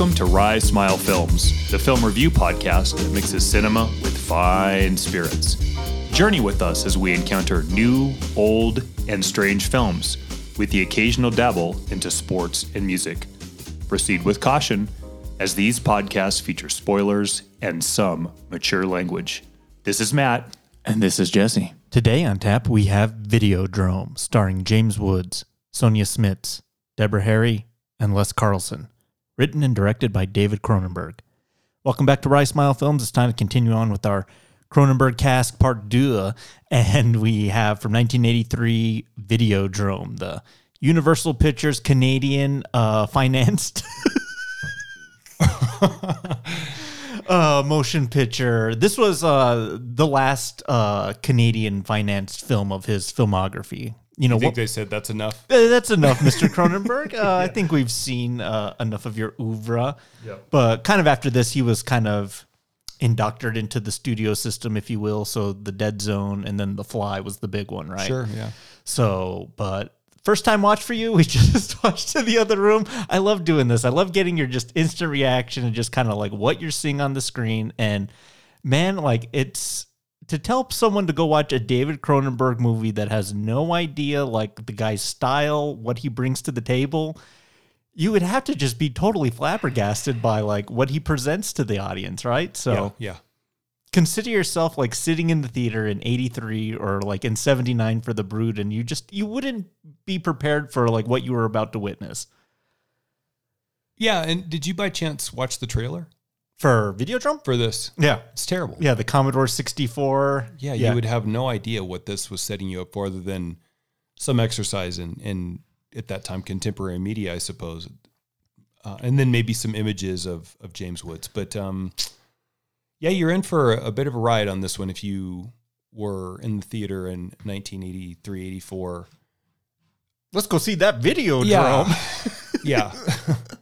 Welcome to Rye Smile Films, the film review podcast that mixes cinema with fine spirits. Journey with us as we encounter new, old, and strange films, with the occasional dabble into sports and music. Proceed with caution, as these podcasts feature spoilers and some mature language. This is Matt. And this is Jesse. Today on tap, we have Videodrome, starring James Woods, Sonja Smits, Deborah Harry, and Les Carlson. Written and directed by David Cronenberg. Welcome back to Rye Smile Films. It's time to continue on with our Cronenberg cast part deux. And we have from 1983 Videodrome, the Universal Pictures Canadian uh, financed uh, motion picture. This was uh, the last uh, Canadian financed film of his filmography. You know, I think what, they said that's enough. uh, that's enough, Mr. Cronenberg. Uh, I think we've seen uh, enough of your oeuvre. But kind of after this, he was kind of indoctored into the studio system, if you will. So the Dead Zone and then The Fly was the big one, right? Sure, yeah. So, but first time watch for you, we just watched in the other room. I love doing this. I love getting your just instant reaction and just kind of like what you're seeing on the screen. And man, like it's to tell someone to go watch a David Cronenberg movie that has no idea like the guy's style, what he brings to the table. You would have to just be totally flabbergasted by like what he presents to the audience, right? So yeah, yeah. consider yourself like sitting in the theater in 83 or like in 79 for the brood and you just you wouldn't be prepared for like what you were about to witness Yeah, and did you by chance watch the trailer for videodrome for this? yeah It's terrible. yeah the commodore 64 Yeah, you would have no idea what this was setting you up for other than some exercise in, in at that time contemporary media, I suppose. Uh, and then maybe some images of, of James Woods. But um, yeah, you're in for a, a bit of a ride on this one if you were in the theater in 1983, 84. let's go see that video Yeah. yeah.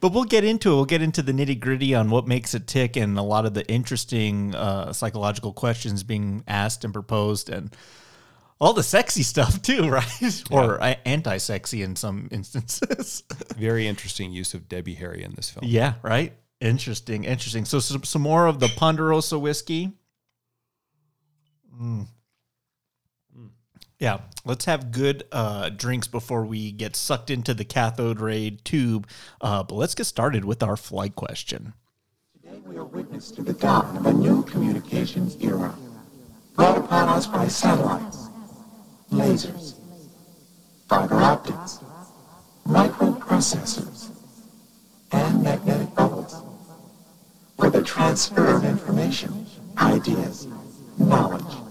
but we'll get into it we'll get into the nitty gritty on what makes it tick and a lot of the interesting uh, psychological questions being asked and proposed and all the sexy stuff too right or uh, anti-sexy in some instances Very interesting use of Debbie Harry in this film. Yeah, right. Interesting, interesting. So some, some more of the Ponderosa whiskey. Mm. Yeah, let's have good uh, drinks before we get sucked into the cathode ray tube. Uh, but let's get started with our flight question. Today we are witness to the dawn of a new communications era, brought upon us by satellites, lasers, fiber optics, microprocessors, and magnetic bubbles, for the transfer of information, ideas, knowledge.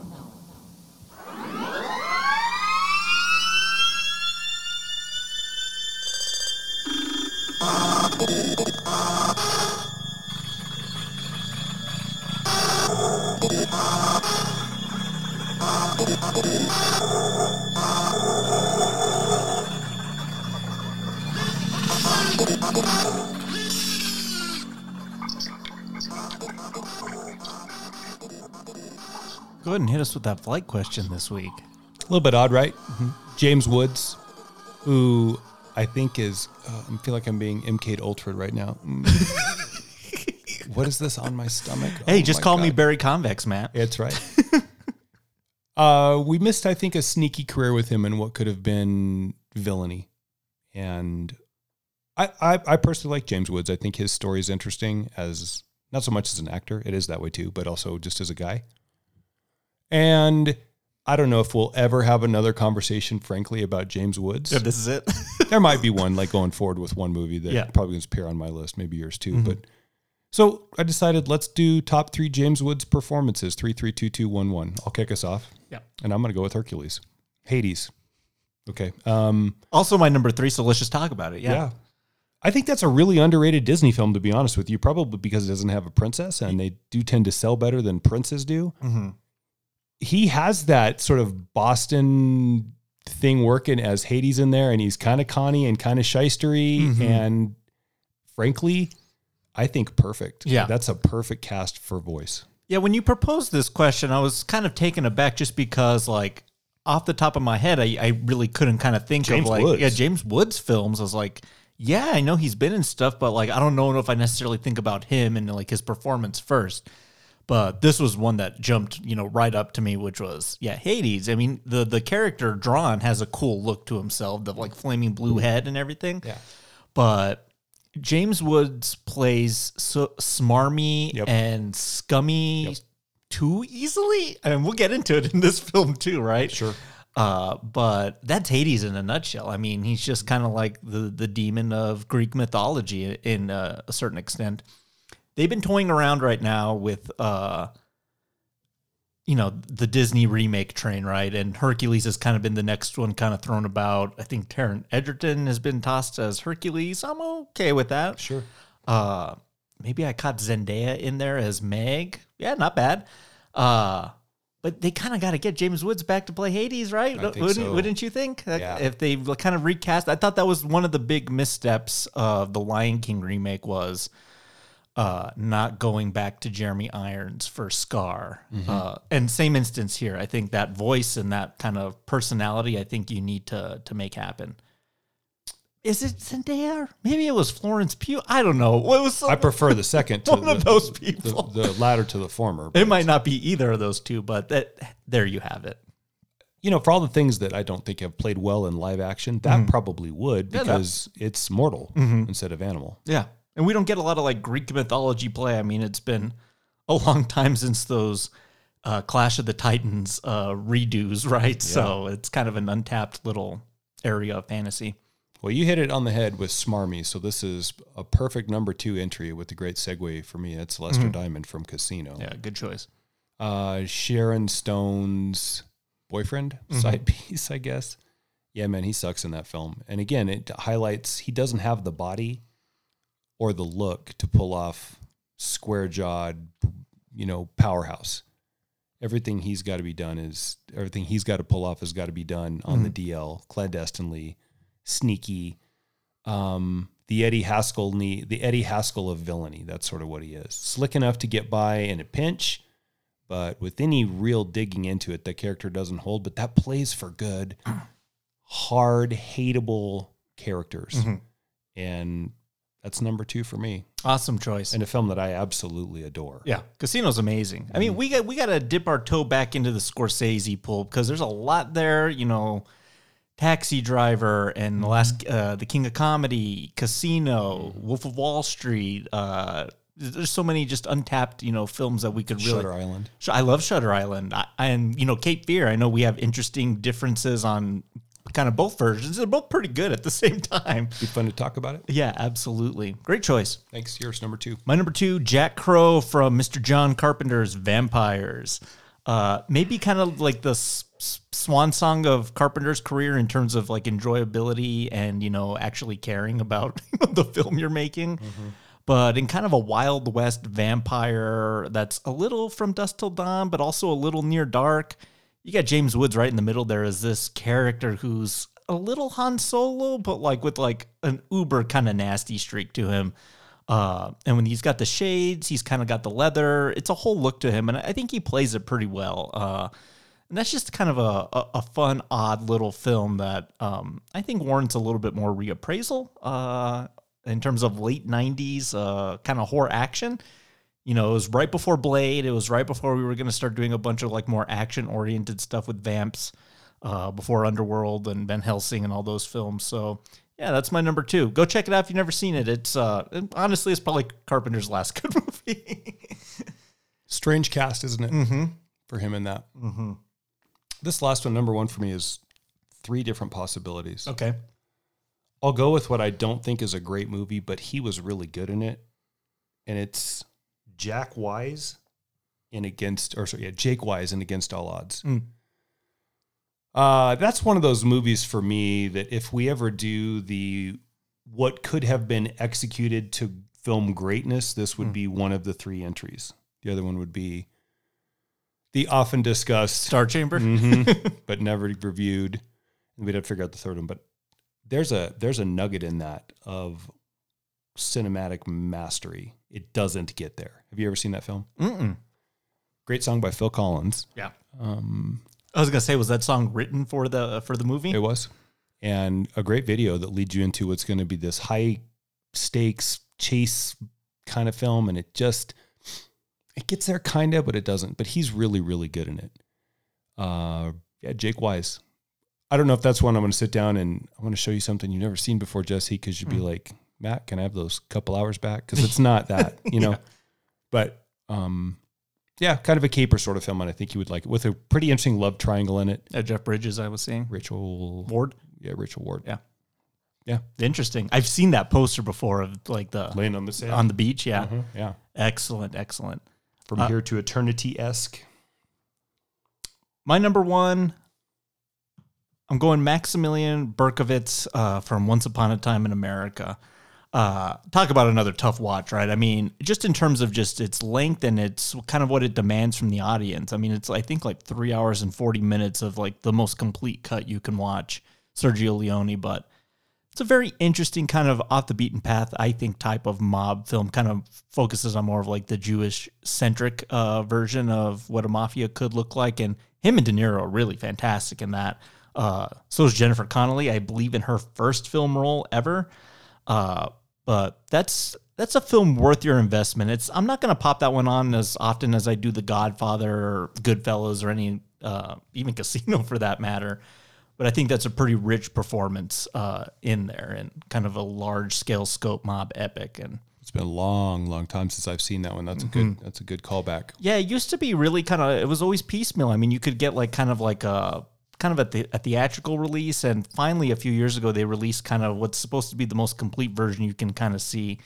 Go ahead and hit us with that flight question this week. A little bit odd, right? James Woods, who I think is, uh, I feel like I'm being MK Ultra right now. Mm. what is this on my stomach? Hey, Oh just call me Barry Convex, Matt. That's right. Uh, we missed, I think, a sneaky career with him and what could have been villainy. And I, I, I personally like James Woods. I think his story is interesting as not so much as an actor, it is that way too, but also just as a guy. And I don't know if we'll ever have another conversation, frankly, about James Woods. If this is it. there might be one like going forward with one movie that Yeah. probably to appear on my list, maybe yours too. But so I decided let's do top three James Woods performances three, three, two, two, one, one. I'll kick us off. Yeah. and I'm going to go with Hercules, Hades. Okay. Um, also, my number three. So let's just talk about it. yeah. Yeah. I think that's a really underrated Disney film, to be honest with you. Probably because it doesn't have a princess, and they do tend to sell better than princes do. Mhm. He has that sort of Boston thing working as Hades in there, and he's kind of conny and kind of shystery, Mhm. and frankly, I think perfect. Yeah. that's a perfect cast for voice. Yeah, when you proposed this question, I was kind of taken aback just because, like, off the top of my head, I, I really couldn't kind of think James of like Woods. yeah James Woods films. I was like, yeah, I know he's been in stuff, but like I don't know if I necessarily think about him and like his performance first. But this was one that jumped, you know, right up to me, which was yeah, Hades. I mean, the the character drawn has a cool look to himself, the like flaming blue mm. head and everything. Yeah. But James Woods plays so smarmy Yep. and scummy too easily, and we'll get into it in this film too, right? Sure. Uh, but that's Hades in a nutshell. I mean, he's just kind of like the the demon of Greek mythology in uh, a certain extent. They've been toying around right now with, uh, you know, the Disney remake train, right? And Hercules has kind of been the next one, kind of thrown about. I think Taron Egerton has been tossed as Hercules. I'm okay with that. Sure. Uh, maybe I caught Zendaya in there as Meg. Yeah, not bad. Uh, but they kind of got to get James Woods back to play Hades, right? Wouldn't, so. wouldn't you think? Yeah. If they kind of recast, I thought that was one of the big missteps of the Lion King remake was uh, not going back to Jeremy Irons for Scar. Mm-hmm. Uh, and same instance here. I think that voice and that kind of personality, I think you need to to make happen. Is it Zendaya? Maybe it was Florence Pugh. I don't know. What was I prefer the second to One the, of those people. The, latter to the former. It might not be either of those two, but that there you have it. you know, for all the things that I don't think have played well in live action, that probably would Mm-hmm. Yeah, because it's mortal instead of animal. Yeah. And we don't get a lot of like Greek mythology play. I mean, it's been a long time since those uh, Clash of the Titans uh, redos, right? So it's kind of an untapped little area of fantasy. Well, you hit it on the head with Smarmy, so this is a perfect number two entry with the great segue for me. It's Lester Diamond from Casino. Yeah, good choice. Uh, Sharon Stone's boyfriend, side piece, I guess. Yeah, man, he sucks in that film. And again, it highlights he doesn't have the body or the look to pull off square jawed, you know, powerhouse. Everything he's got to be done is everything he's got to pull off has got to be done on the DL, clandestinely, sneaky. Um, the Eddie Haskell, the Eddie Haskell of villainy. That's sort of what he is. Slick enough to get by in a pinch, but with any real digging into it, the character doesn't hold. But that plays for good, hard, hateable characters, and that's number two for me. Awesome choice. And a film that I absolutely adore. Yeah, Casino's amazing. I mean, we got we got to dip our toe back into the Scorsese pool because there's a lot there. You know, Taxi Driver and the last uh, The King of Comedy, Casino, Wolf of Wall Street. Uh, there's so many just untapped, you know, films that we could really. Shutter Island. I love Shutter Island, I, and you know, Cape Fear. I know we have interesting differences on kind of both versions. They're both pretty good at the same time. Be fun to talk about it. Yeah, absolutely. Great choice. Thanks. Yours number two. My number two, Jack Crow from Mr. John Carpenter's Vampires. Uh, maybe kind of like the s- s- swan song of Carpenter's career in terms of like enjoyability and you know actually caring about the film you're making. But in kind of a Wild West vampire that's a little from dusk till dawn, but also a little near dark. You got James Woods right in the middle there as this character who's a little Han Solo, but like with like an uber kind of nasty streak to him. Uh, and when he's got the shades, he's kind of got the leather. It's a whole look to him, and I think he plays it pretty well. Uh, and that's just kind of a, a, a fun, odd little film that um, I think warrants a little bit more reappraisal uh, in terms of late '90s uh, kind of horror action. You know, it was right before Blade. It was right before we were going to start doing a bunch of like more action oriented stuff with vamps. Uh, before Underworld and Van Helsing and all those films. So yeah, that's my number two. Go check it out if you've never seen it. It's uh, honestly, it's probably Carpenter's last good movie. Strange cast, isn't it? Mm-hmm. For him in that. Mm-hmm. This last one, number one for me, is three different possibilities. okay. I'll go with what I don't think is a great movie, but he was really good in it. And it's Jack Wise in Against, or sorry, yeah, Jake Wise in Against All Odds. Mm. Uh, that's one of those movies for me that if we ever do the what could have been executed to film greatness, this would be one of the three entries. The other one would be the often discussed Star Chamber. Mhm. but never reviewed. And we'd have to figure out the third one. But there's a there's a nugget in that of cinematic mastery. It doesn't get there. Have you ever seen that film? Mm-mm. Great song by Phil Collins. Yeah. Um, I was gonna say, was that song written for the for the movie? it was. and a great video that leads you into what's going to be this high stakes chase kind of film and it just it gets there kind of but it doesn't but he's really really good in it uh yeah jake wise i don't know if that's one i'm going to sit down and i want to show you something you've never seen before jesse because you'd be like matt can i have those couple hours back because it's not that you know but um yeah kind of a caper sort of film and i think you would like it with a pretty interesting love triangle in it Uh, Jeff Bridges, I was seeing. rachel Ward. yeah rachel ward Yeah. yeah Interesting. I've seen that poster before of like the laying on the sand on the beach. Yeah. Mhm, yeah Excellent. Excellent. from Uh, here to eternity esque My number one, I'm going Maximilian Bercovicz uh, from Once Upon a Time in America. Uh, talk about another tough watch, right? I mean, just in terms of just its length and it's kind of what it demands from the audience. I mean, it's I think like three hours and forty minutes of like the most complete cut you can watch Sergio Leone, but it's a very interesting kind of off the beaten path, I think, type of mob film. Kind of focuses on more of like the Jewish centric uh, version of what a mafia could look like, and him and De Niro are really fantastic in that. Uh, so is Jennifer Connelly, I believe, in her first film role ever. Uh, but that's that's a film worth your investment. It's I'm not gonna pop that one on as often as I do The Godfather or Goodfellas or any uh, even Casino for that matter. But I think that's a pretty rich performance uh, in there and kind of a large scale scope mob epic. And It's been a long, long time since I've seen that one. That's a Mm-hmm. good. That's a good callback. yeah, it used to be really kind of. It was always piecemeal. I mean, you could get like kind of like a kind of at the a theatrical release, and finally a few years ago they released kind of what's supposed to be the most complete version you can kind of see,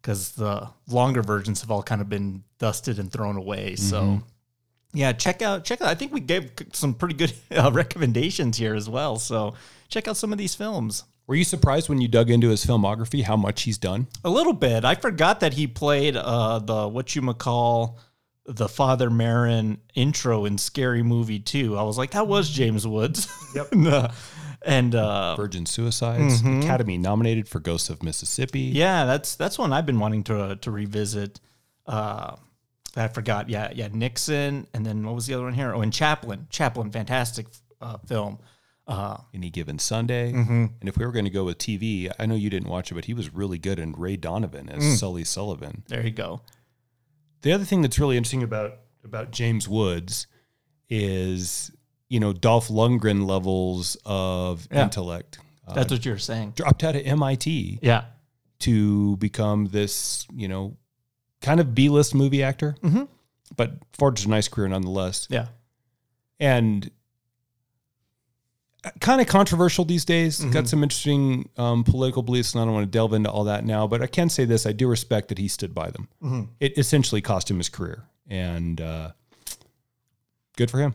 because the longer versions have all kind of been dusted and thrown away. So. Yeah, check out check out. I think we gave some pretty good uh, recommendations here as well. So check out some of these films. Were you surprised when you dug into his filmography how much he's done? A little bit. I forgot that he played uh, the what you call the Father Merrin intro in Scary Movie 2. I was like, that was James Woods. Yep. and uh, and, uh, Virgin Suicides, Academy nominated for Ghosts of Mississippi. Mm-hmm. yeah, that's that's one I've been wanting to to revisit. Uh, I forgot. Yeah, yeah, Nixon, and then what was the other one here? Oh, and Chaplin. Chaplin, fantastic uh, film. Uh, Any given Sunday. Mm-hmm. And if we were going to go with TV, I know you didn't watch it, but he was really good in Ray Donovan as Mm. Sully Sullivan. there you go. The other thing that's really interesting about about James Woods is, you know, Dolph Lundgren levels of Yeah. intellect. Uh, That's what you're saying. dropped out of MIT Yeah. to become this, you know, kind of B list movie actor, Mhm. but forged a nice career nonetheless. Yeah. And kind of controversial these days. Mm-hmm. Got some interesting um, political beliefs, and I don't want to delve into all that now. But I can say this: I do respect that he stood by them. Mm-hmm. It essentially cost him his career, and uh, good for him.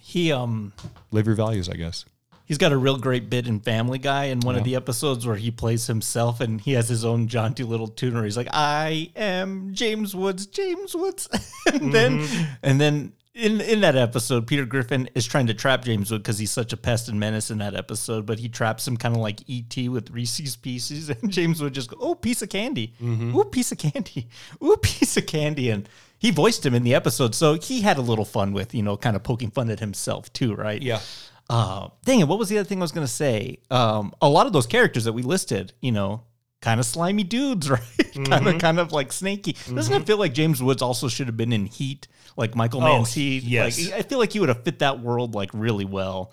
He um Live your values, I guess. He's got a real great bit in Family Guy in one of the episodes where he plays himself and he has his own jaunty little tune where he's like, "I am James Woods, James Woods," and then and then in in that episode, Peter Griffin is trying to trap James Wood because he's such a pest and menace in that episode, but he traps him kind of like ET with Reese's Pieces, and James Wood just go, "Oh, piece of candy, ooh, piece of candy, ooh, piece of candy," and he voiced him in the episode, so he had a little fun with you know kind of poking fun at himself too, right? Yeah. Uh, dang it, what was the other thing I was going to say? Um, a lot of those characters that we listed, you know, kind of slimy dudes, right? kind of, kind of like snaky. Doesn't it feel like James Woods also should have been in Heat, like Michael Mann's Heat? yes. Like, I feel like he would have fit that world like really well.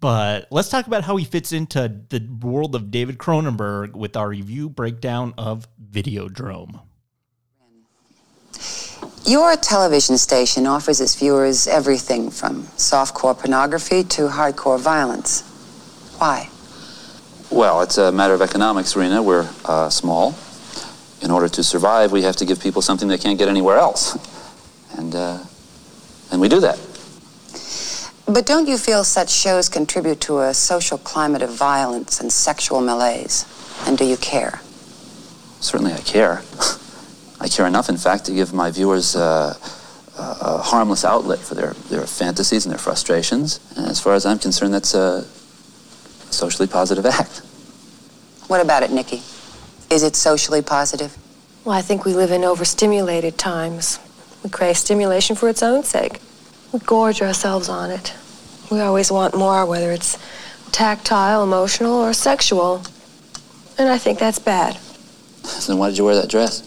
But let's talk about how he fits into the world of David Cronenberg with our review breakdown of Videodrome. Your television station offers its viewers everything from softcore pornography to hardcore violence. Why? Well, it's a matter of economics, Rena. We're uh, small. In order to survive, we have to give people something they can't get anywhere else. And, uh, and we do that. But don't you feel such shows contribute to a social climate of violence and sexual malaise? And do you care? Certainly, I care. I care enough, in fact, to give my viewers uh, a, a harmless outlet for their, their fantasies and their frustrations. And as far as I'm concerned, that's a socially positive act. What about it, Nikki? Is it socially positive? Well, I think we live in overstimulated times. We crave stimulation for its own sake. We gorge ourselves on it. We always want more, whether it's tactile, emotional, or sexual. And I think that's bad. Then why did you wear that dress?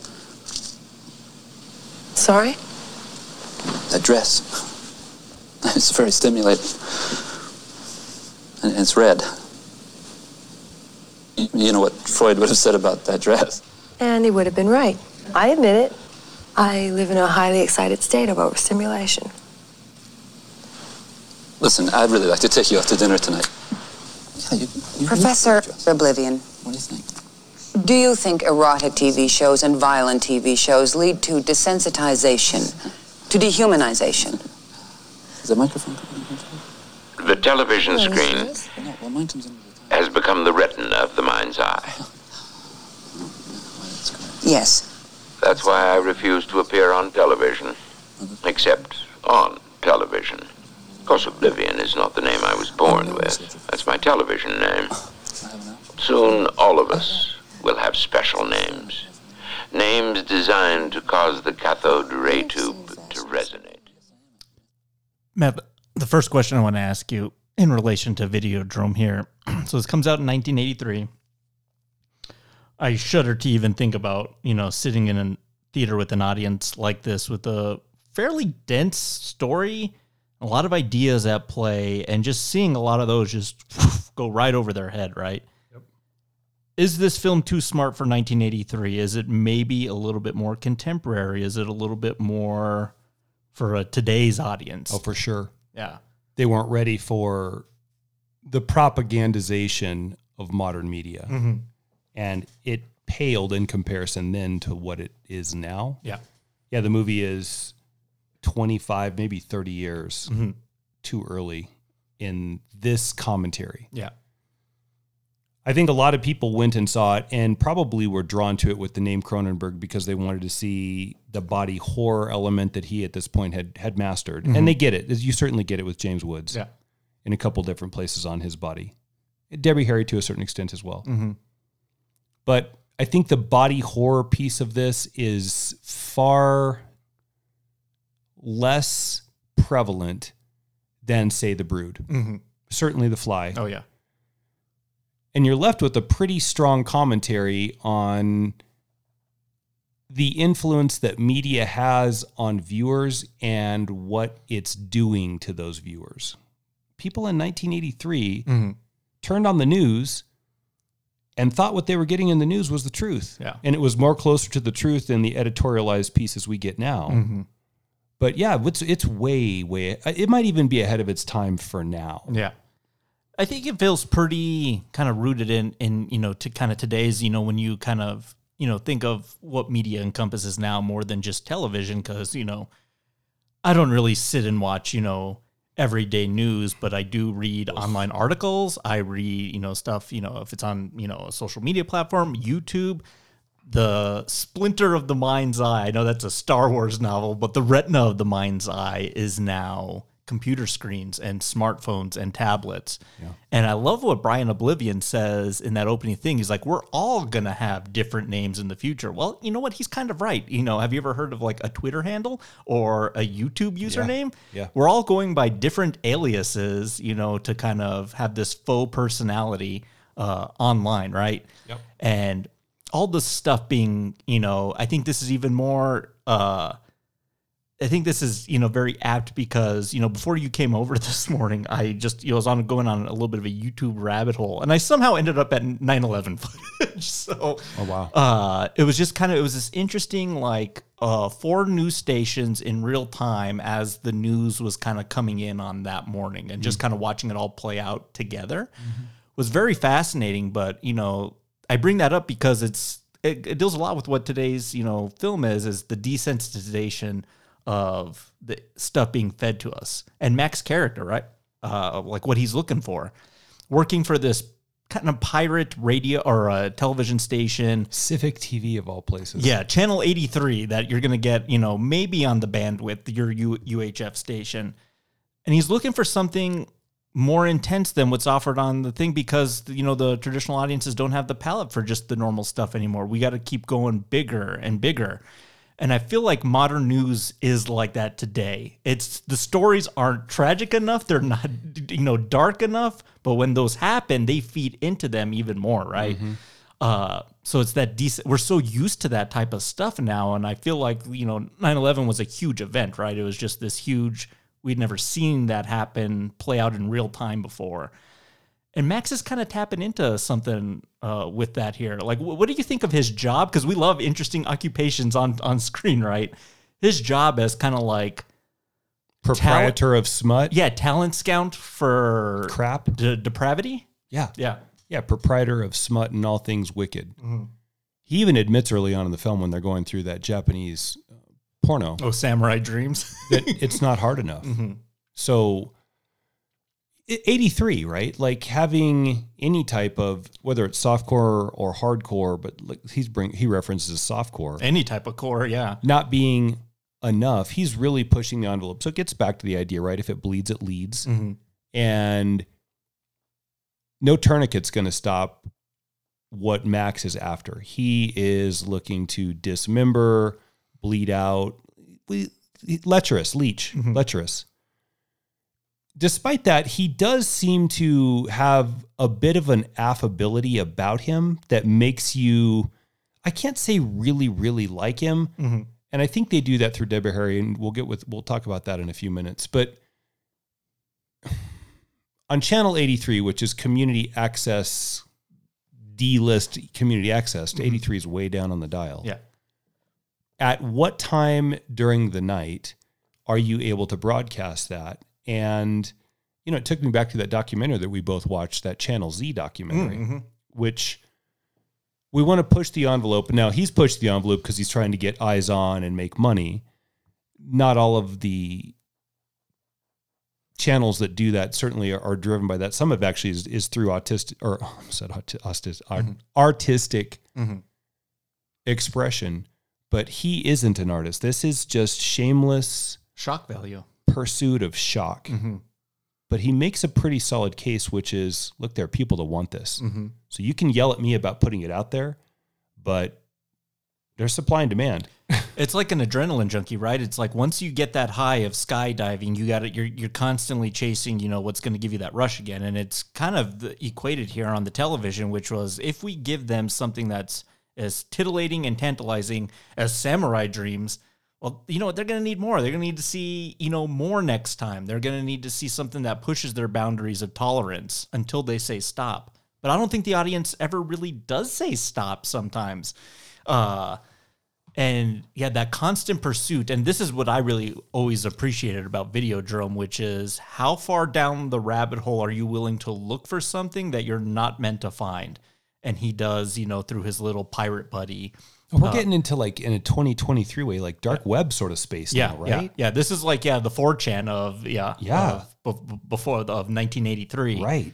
Sorry? That dress. It's very stimulating. And it's red. You- You know what Freud would have said about that dress. And he would have been right. I admit it. I live in a highly excited state of overstimulation. Listen, I'd really like to take you out to dinner tonight. Yeah, you, you Professor O'Blivion, What do you think? do you think erotic TV shows and violent TV shows lead to desensitization, to dehumanization? Is the microphone coming? The television screen well, mine comes in. has become the retina of the mind's eye. Yes. That's why I refuse to appear on television, except on television. Of course, O'Blivion is not the name I was born with. That's my television name. Soon, all of us will have special names. Names designed to cause the cathode ray tube to resonate. Matt, the first question I want to ask you in relation to Videodrome here. so this comes out in 1983. I shudder to even think about, you know, sitting in a theater with an audience like this with a fairly dense story, a lot of ideas at play, and just seeing a lot of those just go right over their head, right? Yep. Is this film too smart for 1983? Is it maybe a little bit more contemporary? Is it a little bit more for a today's audience? Oh, for sure. Yeah. They weren't ready for the propagandization of modern media. Mm-hmm. And it paled in comparison then to what it is now. Yeah. Yeah, the movie is 25, maybe 30 years mm-hmm. too early in this commentary. Yeah. I think a lot of people went and saw it and probably were drawn to it with the name Cronenberg because they wanted to see the body horror element that he at this point had had mastered. And mm-hmm. they get it. You certainly get it with James Woods Yeah. in a couple different places on his body. Debbie Harry to a certain extent as well. Mm-hmm. But I think the body horror piece of this is far less prevalent than, say, The Brood. Mm-hmm. Certainly The Fly. Oh yeah. And you're left with a pretty strong commentary on the influence that media has on viewers and what it's doing to those viewers. People in 1983 mm-hmm. turned on the news and thought what they were getting in the news was the truth. Yeah. And it was more closer to the truth than the editorialized pieces we get now. Mm-hmm. But yeah, it's it's way way uh, it might even be ahead of its time for now. Yeah. I think it feels pretty kind of rooted in in you know to kind of today's you know when you kind of you know think of what media encompasses now more than just television because you know I don't really sit and watch you know everyday news but I do read online articles. I read you know stuff you know if it's on you know a social media platform YouTube the splinter of the mind's eye. I know that's a star wars novel but the retina of the mind's eye is now computer screens and smartphones and tablets. And i love what brian o'blivion says in that opening thing. He's like we're all gonna have different names in the future. Well you know what? He's kind of right. You know have you ever heard of like a twitter handle or a youtube username? Yeah. we're all going by different aliases you know to kind of have this faux personality uh, online right? Yep. and all this stuff being, you know, I think this is even more uh I think this is, you know, very apt because, you know, before you came over this morning, I just, you know, was on going on a little bit of a YouTube rabbit hole and I somehow ended up at 9/11 footage. so Oh wow. uh, it was just kind of it was this interesting like uh, four news stations in real time as the news was kind of coming in on that morning and just kind of watching it all play out together was very fascinating. But you know, I bring that up because it's it, it deals a lot with what today's you know film is is the desensitization of the stuff being fed to us and Mac's character, right? Uh, like what he's looking for, working for this kind of pirate radio or a television station Civic TV of all places. yeah, channel 83 that you're going to get, you know, maybe on the bandwidth, your U- UHF station. And he's looking for something more intense than what's offered on the thing because, you know, the traditional audiences don't have the palate for just the normal stuff anymore. We got to keep going bigger and bigger. And I feel like modern news is like that today. It's the stories aren't tragic enough, they're not you know dark enough, but when those happen, they feed into them even more, right? Uh, so it's that decent. We're so used to that type of stuff now, and I feel like you know, 9/11 was a huge event, right? It was just this huge. We'd never seen that happen play out in real time before. And Max is kind of tapping into something uh, with that here. Like, wh- what do you think of his job? Because we love interesting occupations on on screen, right? His job as kind of like Proprietor of smut. yeah, talent scout for Crap. de- depravity. Yeah. Yeah, Yeah, proprietor of smut and all things wicked. Mm-hmm. He even admits early on in the film when they're going through that Japanese uh, porno oh, samurai dreams. that it's not hard enough. Mm-hmm. So, i- 83, right? Like having any type of whether it's softcore or hardcore, but like he's bring he references softcore Any type of core, yeah. not being enough. He's really pushing the envelope. So it gets back to the idea, right? If it bleeds, it leads. Mm-hmm. and no tourniquet's going to stop what Max is after. He is looking to dismember, bleed out, le- lecherous, leech, lecherous. Despite that, he does seem to have a bit of an affability about him that makes you, I can't say really, really like him. Mm-hmm. And I think they do that through Deborah Harry, and we'll get with we'll talk about that in a few minutes. But on channel 83, which is community access, D list community access, mm-hmm. 83 is way down on the dial. Yeah. At what time during the night are you able to broadcast that? And, you know, it took me back to that documentary that we both watched, that Channel Z documentary, mm, mm-hmm. which we want to push the envelope. Now, he's pushed the envelope because he's trying to get eyes on and make money. Not all of the channels that do that certainly are, are driven by that. Some of actually is, is through autistic or I said auti- autis- art, mm-hmm. artistic mm-hmm. expression, but he isn't an artist. This is just shameless Shock value. Pursuit of shock. Mm-hmm. But he makes a pretty solid case, which is look, there are people that want this. Mm-hmm. So you can yell at me about putting it out there, but there's supply and demand. It's like an adrenaline junkie, right? It's like once you get that high of skydiving, you got it. You're you're constantly chasing, you know, what's going to give you that rush again, and it's kind of equated here on the television, which was if we give them something that's as titillating and tantalizing as Samurai Dreams, well, you know what? They're going to need more. They're going to need to see, you know, more next time. They're going to need to see something that pushes their boundaries of tolerance until they say stop. But I don't think the audience ever really does say stop sometimes. Uh, and yeah, that constant pursuit. And this is what I really always appreciated about Videodrome, which is how far down the rabbit hole are you willing to look for something that you're not meant to find? And he does, you know, through his little pirate buddy. We're getting into like in a 2023 way, like dark web sort of space Yeah, now, right? yeah. This is like yeah, the 4chan of yeah, Yeah. of, be- before the, of 1983. Right.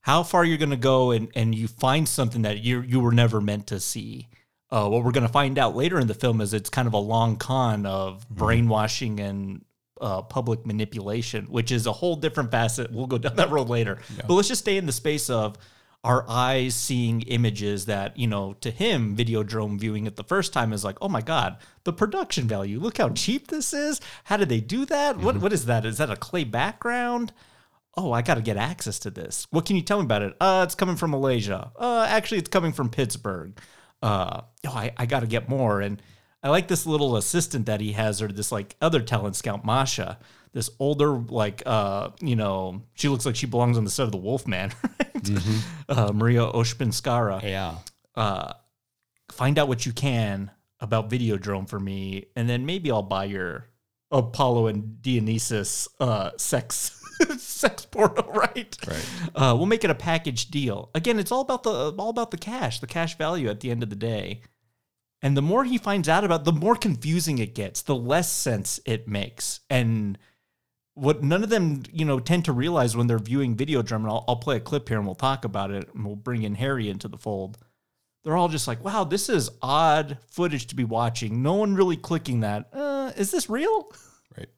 how far you're going to go and, and you find something that you you were never meant to see. Uh, what we're going to find out later in the film is it's kind of a long con of brainwashing and uh, public manipulation, which is a whole different facet. We'll go down that road later. But let's just stay in the space of our eyes seeing images that, you know, to him, Videodrome viewing it the first time is like, oh my God, the production value. Look how cheap this is. How did they do that? What What is that? Is that a clay background? oh, I got to get access to this. What can you tell me about it? Uh, it's coming from Malaysia. Uh, actually, it's coming from Pittsburgh. Uh, oh, I, I got to get more. And I like this little assistant that he has, or this like other talent scout, Masha. This older, like, uh, you know, she looks like she belongs on the set of the Wolfman, right? Uh, Maria Oshpinskara Yeah. uh, find out what you can about Videodrome for me, and then maybe I'll buy your Apollo and Dionysus uh, sex sex porno, right? Right. Uh, we'll make it a package deal. Again, it's all about the all about the cash, the cash value at the end of the day. And the more he finds out about, the more confusing it gets, the less sense it makes. And what none of them, you know, tend to realize when they're viewing Videodrome, and I'll, I'll play a clip here and we'll talk about it, and we'll bring in Harry into the fold. They're all just like, "Wow, this is odd footage to be watching." No one really clicking that. Uh, is this real? Right.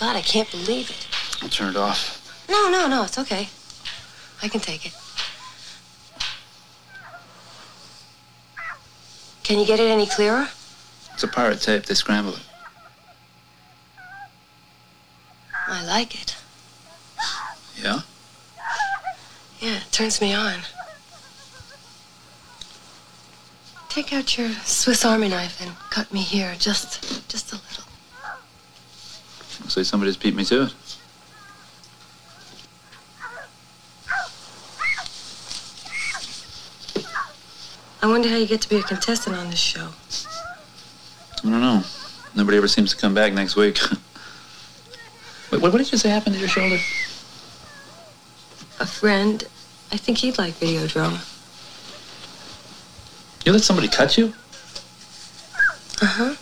God, I can't believe it. I'll turn it off. No, no, no, it's okay. I can take it. Can you get it any clearer? It's a pirate tape. They scramble it. I like it. Yeah? Yeah, it turns me on. Take out your Swiss Army knife and cut me here, just, just a little. Looks like somebody's beat me to it. I wonder how you get to be a contestant on this show. I don't know. Nobody ever seems to come back next week. Wait, what, what did you say happened to your shoulder? A friend, I think he'd like Videodrome. You let somebody cut you? Uh huh.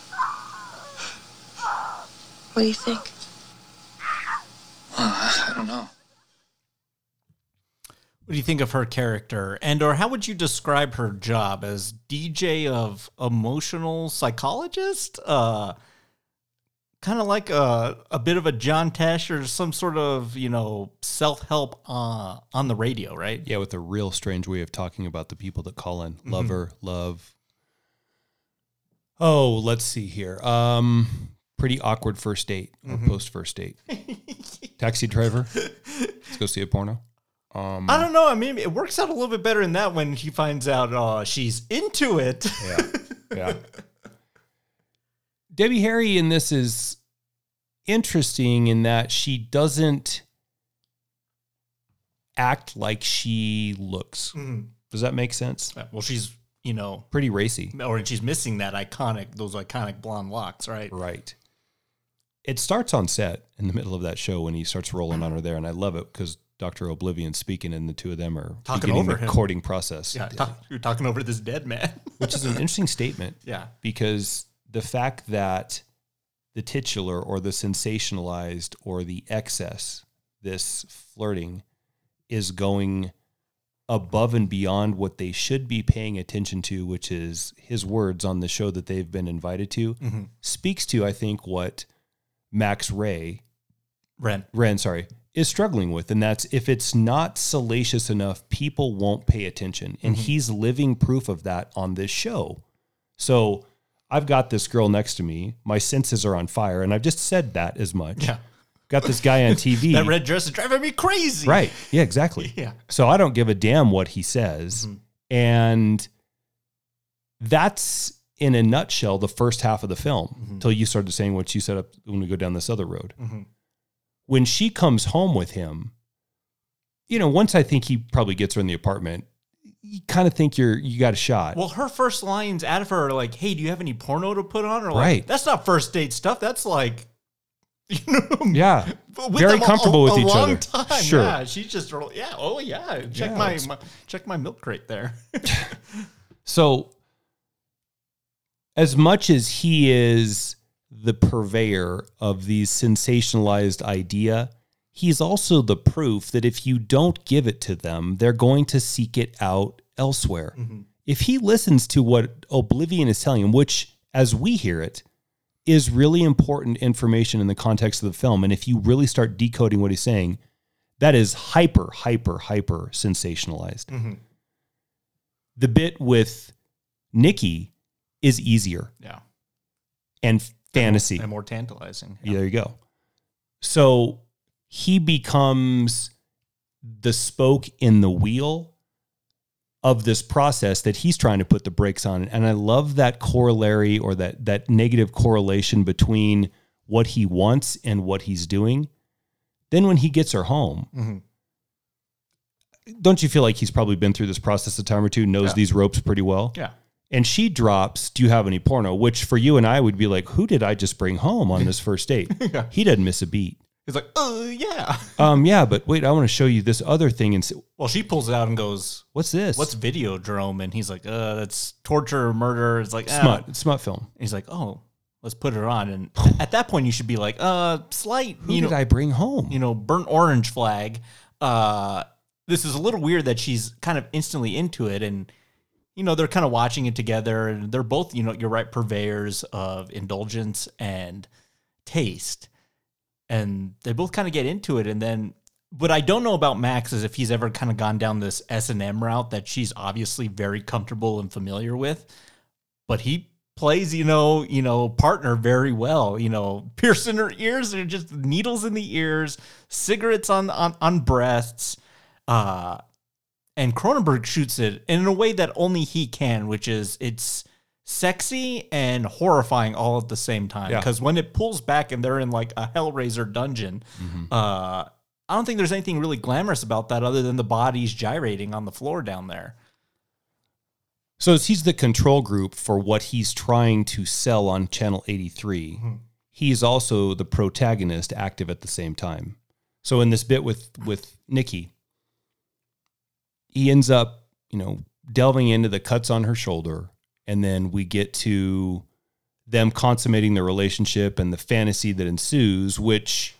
What do you think? I don't know. What do you think of her character, and or how would you describe her job as DJ of emotional psychologist? Uh, kind of like a a bit of a John Tesh or some sort of you know self help uh, on the radio, right? Yeah, with a real strange way of talking about the people that call in. Mm-hmm. Lover, love. Oh, let's see here. Um, pretty awkward first date or Mm-hmm. post first date. Taxi driver. Let's go see a porno. Um, I don't know. I mean, it works out a little bit better in that when he finds out uh, she's into it. yeah, yeah. Debbie Harry in this is interesting in that she doesn't act like she looks. Mhm. Does that make sense? well, she's you know, Pretty racy. or she's missing that iconic those iconic blonde locks, right? Right. It starts on set in the middle of that show when he starts rolling on her there, and I love it because Doctor O'Blivion speaking, and the two of them are Talking beginning over the him. courting process, Yeah, talk, you're talking over this dead man. which is an interesting statement. yeah, because the fact that the titular or the sensationalized or the excess, this flirting, is going above and beyond what they should be paying attention to, which is his words on the show that they've been invited to, mm-hmm. speaks to, I think, what Max Ray, Renn. Renn, sorry, is struggling with. And that's if it's not salacious enough, people won't pay attention. And mm-hmm. he's living proof of that on this show. So I've got this girl next to me. My senses are on fire. And I've just said that as much. Yeah. Got this guy on TV. That red dress is driving me crazy. Right. Yeah, exactly. Yeah. So I don't give a damn what he says. Mm-hmm. And that's in a nutshell the first half of the film mm-hmm. until you started saying what you set up when we go down this other road. When she comes home with him, you know, once I think he probably gets her in the apartment, you kind of think you're you got a shot. Well, her first lines out of her are like, "Hey, do you have any porno to put on?" Or like, Right. "That's not first date stuff. That's like, you know, yeah. Very comfortable a, with a each long other. Time. Sure. Yeah, she's just yeah. Oh yeah. Check Yeah, my, my check my milk crate there. So, as much as he is the purveyor of these sensationalized idea, he's also the proof that if you don't give it to them, they're going to seek it out elsewhere. Mm-hmm. If he listens to what O'Blivion is telling him, which, as we hear it, is really important information in the context of the film, and if you really start decoding what he's saying, that is hyper, hyper, hyper sensationalized. Mm-hmm. The bit with Nikki is easier yeah. and fantasy. And more tantalizing. Yeah, there you go. So he becomes the spoke in the wheel of this process that he's trying to put the brakes on. And I love that corollary or that that negative correlation between what he wants and what he's doing. Then when he gets her home, Mhm. don't you feel like he's probably been through this process a time or two, knows Yeah. these ropes pretty well? Yeah. And she drops, Do you have any porno? Which for you and I would be like, Who did I just bring home on this first date? He doesn't miss a beat. He's like, oh yeah. Um, yeah, but wait, I want to show you this other thing and Well, she pulls it out and goes, what's this? "What's Videodrome?" And he's like, "Uh, that's torture, murder." It's like ah. smut? Smut film. He's like, "Oh, let's put her on." And at that point, you should be like, "Uh, slight, Who you know, did I bring home? you know, burnt orange flag." Uh, this is a little weird that she's kind of instantly into it, and you know, they're kind of watching it together, and they're both, you know, you're right, purveyors of indulgence and taste, and they both kind of get into it, and then. What I don't know about Max is if he's ever kind of gone down this S and M route that she's obviously very comfortable and familiar with, but he plays, you know, you know, partner very well. You know, piercing her ears, or just needles in the ears, cigarettes on on, on breasts. Uh and Cronenberg shoots it in a way that only he can, which is it's sexy and horrifying all at the same time. Yeah. Because when it pulls back and they're in like a Hellraiser dungeon, uh, I don't think there's anything really glamorous about that other than the bodies gyrating on the floor down there. So as he's the control group for what he's trying to sell on Channel 83. He's also the protagonist active at the same time. So in this bit with with Nikki, he ends up, you know, delving into the cuts on her shoulder and then we get to them consummating the relationship and the fantasy that ensues, which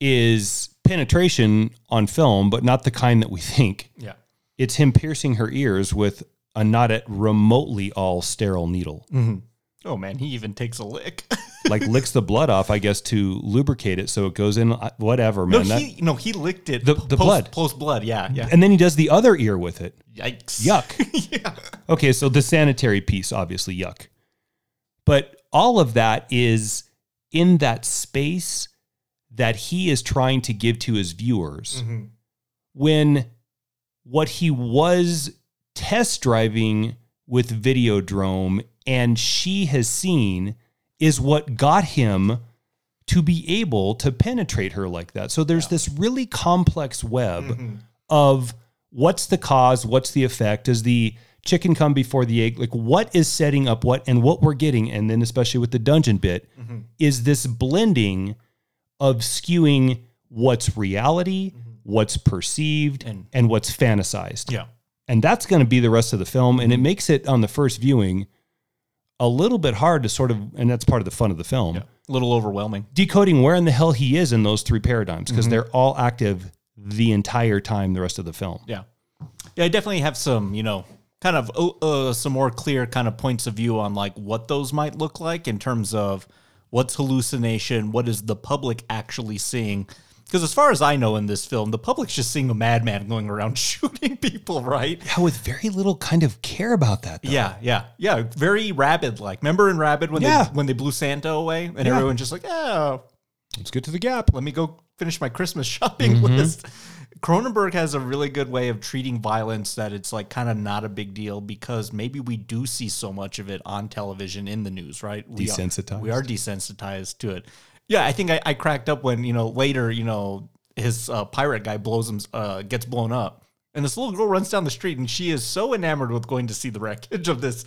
is penetration on film, but not the kind that we think Yeah. it's him piercing her ears with a not at remotely all sterile needle. Mm-hmm. Oh man, he even takes a lick. Like licks the blood off, I guess, to lubricate it so it goes in. Whatever, no, man. That- no, he licked it. The- the post, blood. post blood. Yeah, yeah. and then he does the other ear with it. Yikes. Yuck. yeah. Okay, so the sanitary piece, obviously, yuck. But all of that is in that space that he is trying to give to his viewers mm-hmm. when what he was test driving with Videodrome and she has seen is what got him to be able to penetrate her like that. So there's this really complex web mm-hmm. of what's the cause, what's the effect, does the chicken come before the egg? Like what is setting up what and what we're getting, and then especially with the dungeon bit, mm-hmm. is this blending of skewing what's reality, mm-hmm. what's perceived, And- and what's fantasized. Yeah. And that's going to be the rest of the film. And it makes it on the first viewing a little bit hard to sort of, and that's part of the fun of the film, A little overwhelming. decoding where in the hell he is in those three paradigms because they're all active the entire time the rest of the film. Yeah. Yeah, I definitely have some, you know, kind of uh, some more clear kind of points of view on like what those might look like in terms of what's hallucination, what is the public actually seeing. Because as far as I know in this film, the public's just seeing a madman going around shooting people, right? Yeah, with very little kind of care about that. Though. Yeah, yeah, yeah. Very rabid like. Remember in Rabid when Yeah. they when they blew Santa away and Yeah. everyone's just like, oh, Let's get to the gap. let me go finish my Christmas shopping Mm-hmm. list. Cronenberg has a really good way of treating violence that it's like kind of not a big deal because maybe we do see so much of it on television in the news, right? We are- We are desensitized to it. Yeah, I think I, I cracked up when you know later, you know, his uh, pirate guy blows him, uh, gets blown up, and this little girl runs down the street, and she is so enamored with going to see the wreckage of this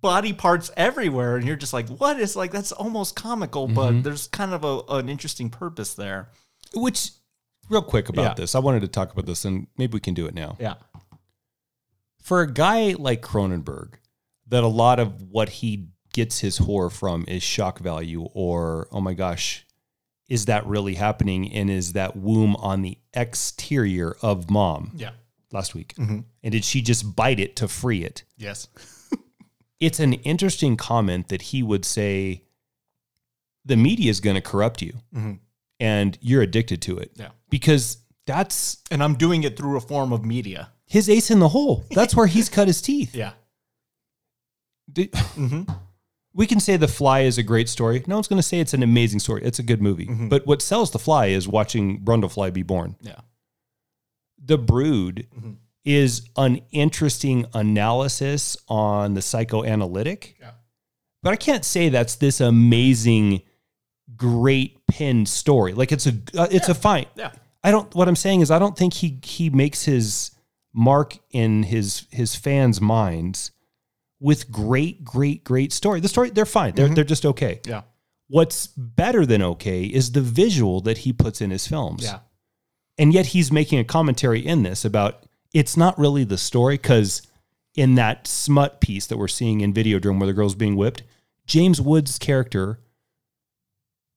body parts everywhere, and you're just like, what is like that's almost comical, Mm-hmm. but there's kind of a, an interesting purpose there. Which, real quick about Yeah. this, I wanted to talk about this and maybe we can do it now. Yeah. For a guy like Cronenberg, that a lot of what he gets his horror from is shock value or, oh my gosh, is that really happening? And is that womb on the exterior of mom Yeah. last week? Mm-hmm. And did she just bite it to free it? Yes. It's an interesting comment that he would say the media is going to corrupt you and you're addicted to it. Mm-hmm. Yeah. Because that's And I'm doing it through a form of media. his ace in the hole. That's where he's cut his teeth. Yeah. Did- We can say The Fly is a great story. No one's going to say it's an amazing story. It's a good movie. But what sells The Fly is watching Brundlefly be born. Yeah. The Brood is an interesting analysis on the psychoanalytic. Yeah. But I can't say that's this amazing, great pin story. Like it's a uh, it's a fine. Yeah. I don't. What I'm saying is, I don't think he he makes his mark in his his fans' minds with great, great, great story. The story they're fine. They're mm-hmm. they're just okay. Yeah. What's better than okay is the visual that he puts in his films. Yeah. And yet he's making a commentary in this about it's not really the story because in that smut piece that we're seeing in Videodrome where the girl's being whipped, James Woods' character,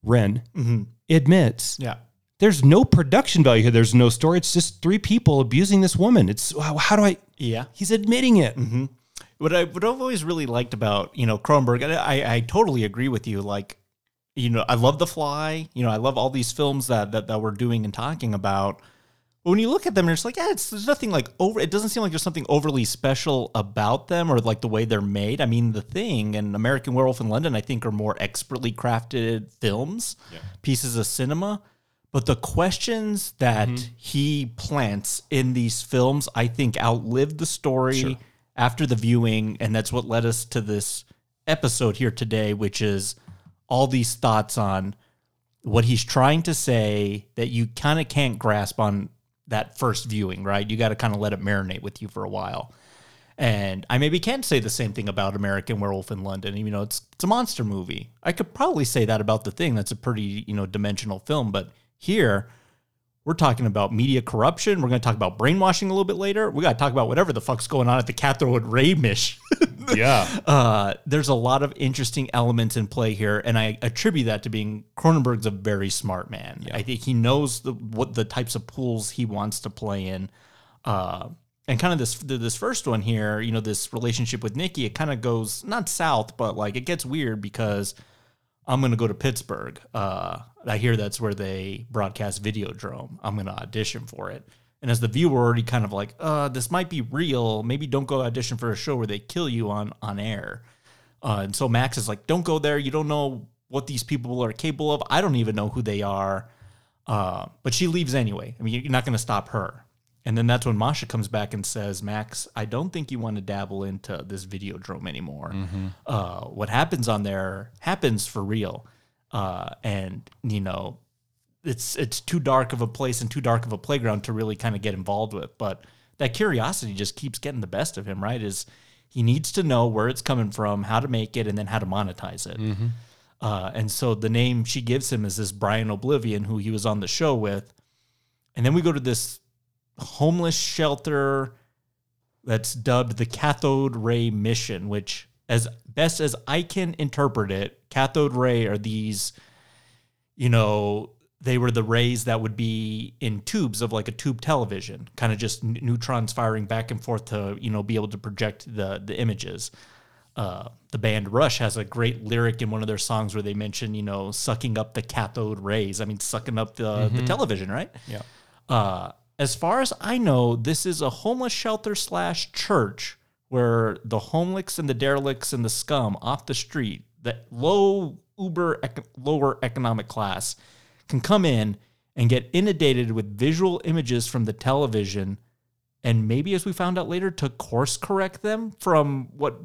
Renn, mm-hmm. admits Yeah. there's no production value here. There's no story. It's just three people abusing this woman. It's how, how do I? Yeah. He's admitting it. Mm-hmm. What I what I've always really liked about you know Cronenberg, and I I totally agree with you. Like, you know, I love The Fly. You know, I love all these films that that that we're doing and talking about. But when you look at them, it's like, yeah, it's there's nothing like over. It doesn't seem like there's something overly special about them or like the way they're made. I mean, The Thing and American Werewolf in London, I think, are more expertly crafted films, pieces of cinema. But the questions that mm-hmm. he plants in these films, I think, outlived the story after the viewing, and that's what led us to this episode here today, which is all these thoughts on what he's trying to say that you kind of can't grasp on that first viewing, right? You got to kind of let it marinate with you for a while. And I maybe can't say the same thing about American Werewolf in London. You know, it's it's a monster movie. I could probably say that about The Thing. That's a pretty, you know, dimensional film, but here we're talking about media corruption. We're going to talk about brainwashing a little bit later. We got to talk about whatever the fuck's going on at the ray mission. Yeah. uh, there's a lot of interesting elements in play here, and I attribute that to being Cronenberg's a very smart man. I think he knows the, what the types of pools he wants to play in. Uh, and kind of this this first one here, you know, this relationship with Nikki, it kind of goes not south, but like it gets weird because I'm gonna go to Pittsburgh. Uh, I hear that's where they broadcast Videodrome. I'm gonna audition for it. And as the viewer, already kind of like, uh, this might be real. Maybe don't go audition for a show where they kill you on on air. Uh, and so Max is like, don't go there. You don't know what these people are capable of. I don't even know who they are. Uh, but she leaves anyway. I mean, you're not going to stop her. And then that's when Masha comes back and says, Max, I don't think you want to dabble into this video videodrome anymore. Uh, what happens on there happens for real. Uh, and, you know, it's it's too dark of a place and too dark of a playground to really kind of get involved with. But that curiosity just keeps getting the best of him, right? Is he needs to know where it's coming from, how to make it, and then how to monetize it. Uh, and so the name she gives him is this Brian O'Blivion, who he was on the show with. And then we go to this homeless shelter that's dubbed the Cathode Ray Mission, which, as best as I can interpret it, cathode ray are these, you know, they were the rays that would be in tubes of like a tube television, kind of just n- neutrons firing back and forth to, you know, be able to project the the images. Uh, the band Rush has a great lyric in one of their songs where they mention, you know, sucking up the cathode rays. I mean, sucking up the, the television, right? Yeah. Uh, as far as I know, this is a homeless shelter slash church where the homeless and the derelicts and the scum off the street, the low uber ec- lower economic class, can come in and get inundated with visual images from the television, and maybe, as we found out later, to course correct them from what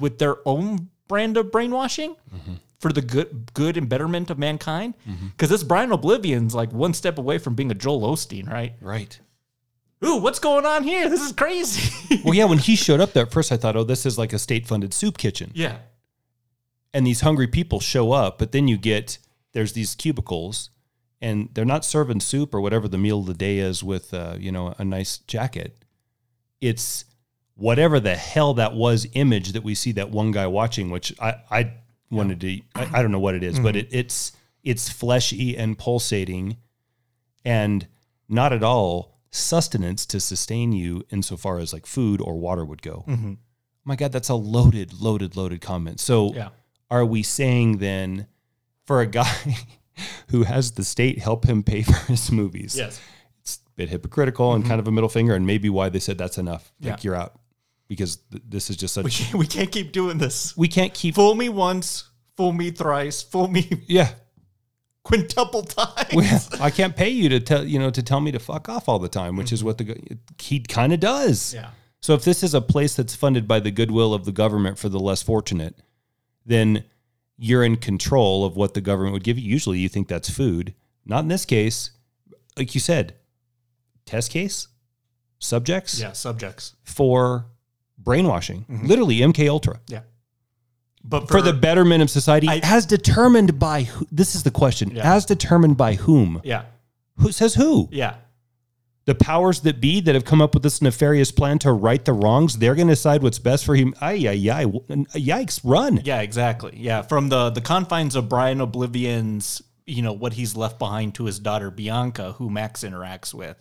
with their own brand of brainwashing mm-hmm. for the good good and betterment of mankind. Mm-hmm. Because this Brian O'Blivion's like one step away from being a Joel Osteen, right? Right. Ooh, what's going on here? This is crazy. Well, yeah, when he showed up there at first, I thought, oh, this is like a state funded soup kitchen. yeah. And these hungry people show up, but then you get there's these cubicles and they're not serving soup or whatever the meal of the day is with, uh, you know, a nice jacket. It's whatever the hell that was image that we see that one guy watching, which I, I wanted to, I, I don't know what it is, but it, it's, it's fleshy and pulsating and not at all sustenance to sustain you insofar as like food or water would go. Mm-hmm. Oh my God, that's a loaded, loaded, loaded comment. So Yeah. are we saying then for a guy who has the state help him pay for his movies? Yes. It's a bit hypocritical and kind mm-hmm. of a middle finger, and maybe why they said that's enough. Like Yeah. you're out. Because th- this is just such We can't, we can't keep doing this. we can't keep Fool me once, fool me thrice, fool me yeah. Quintuple times. We- I can't pay you to tell you know to tell me to fuck off all the time, which is what the he kind of does. Yeah. So if this is a place that's funded by the goodwill of the government for the less fortunate, then you're in control of what the government would give you. Usually you think that's food. Not in this case. Like you said, test case, subjects Yeah, subjects. for brainwashing. Mm-hmm. Literally MK Ultra. Yeah. But For, the betterment of society I- as determined by who, this is the question. Yeah. As determined by whom? Yeah. Who says who? Yeah. the powers that be that have come up with this nefarious plan to right the wrongs, they're going to decide what's best for him. Ay, ay, ay. Yikes, run. Yeah, exactly. Yeah, from the the confines of Brian O'Blivion's, you know, what he's left behind to his daughter Bianca, who Max interacts with.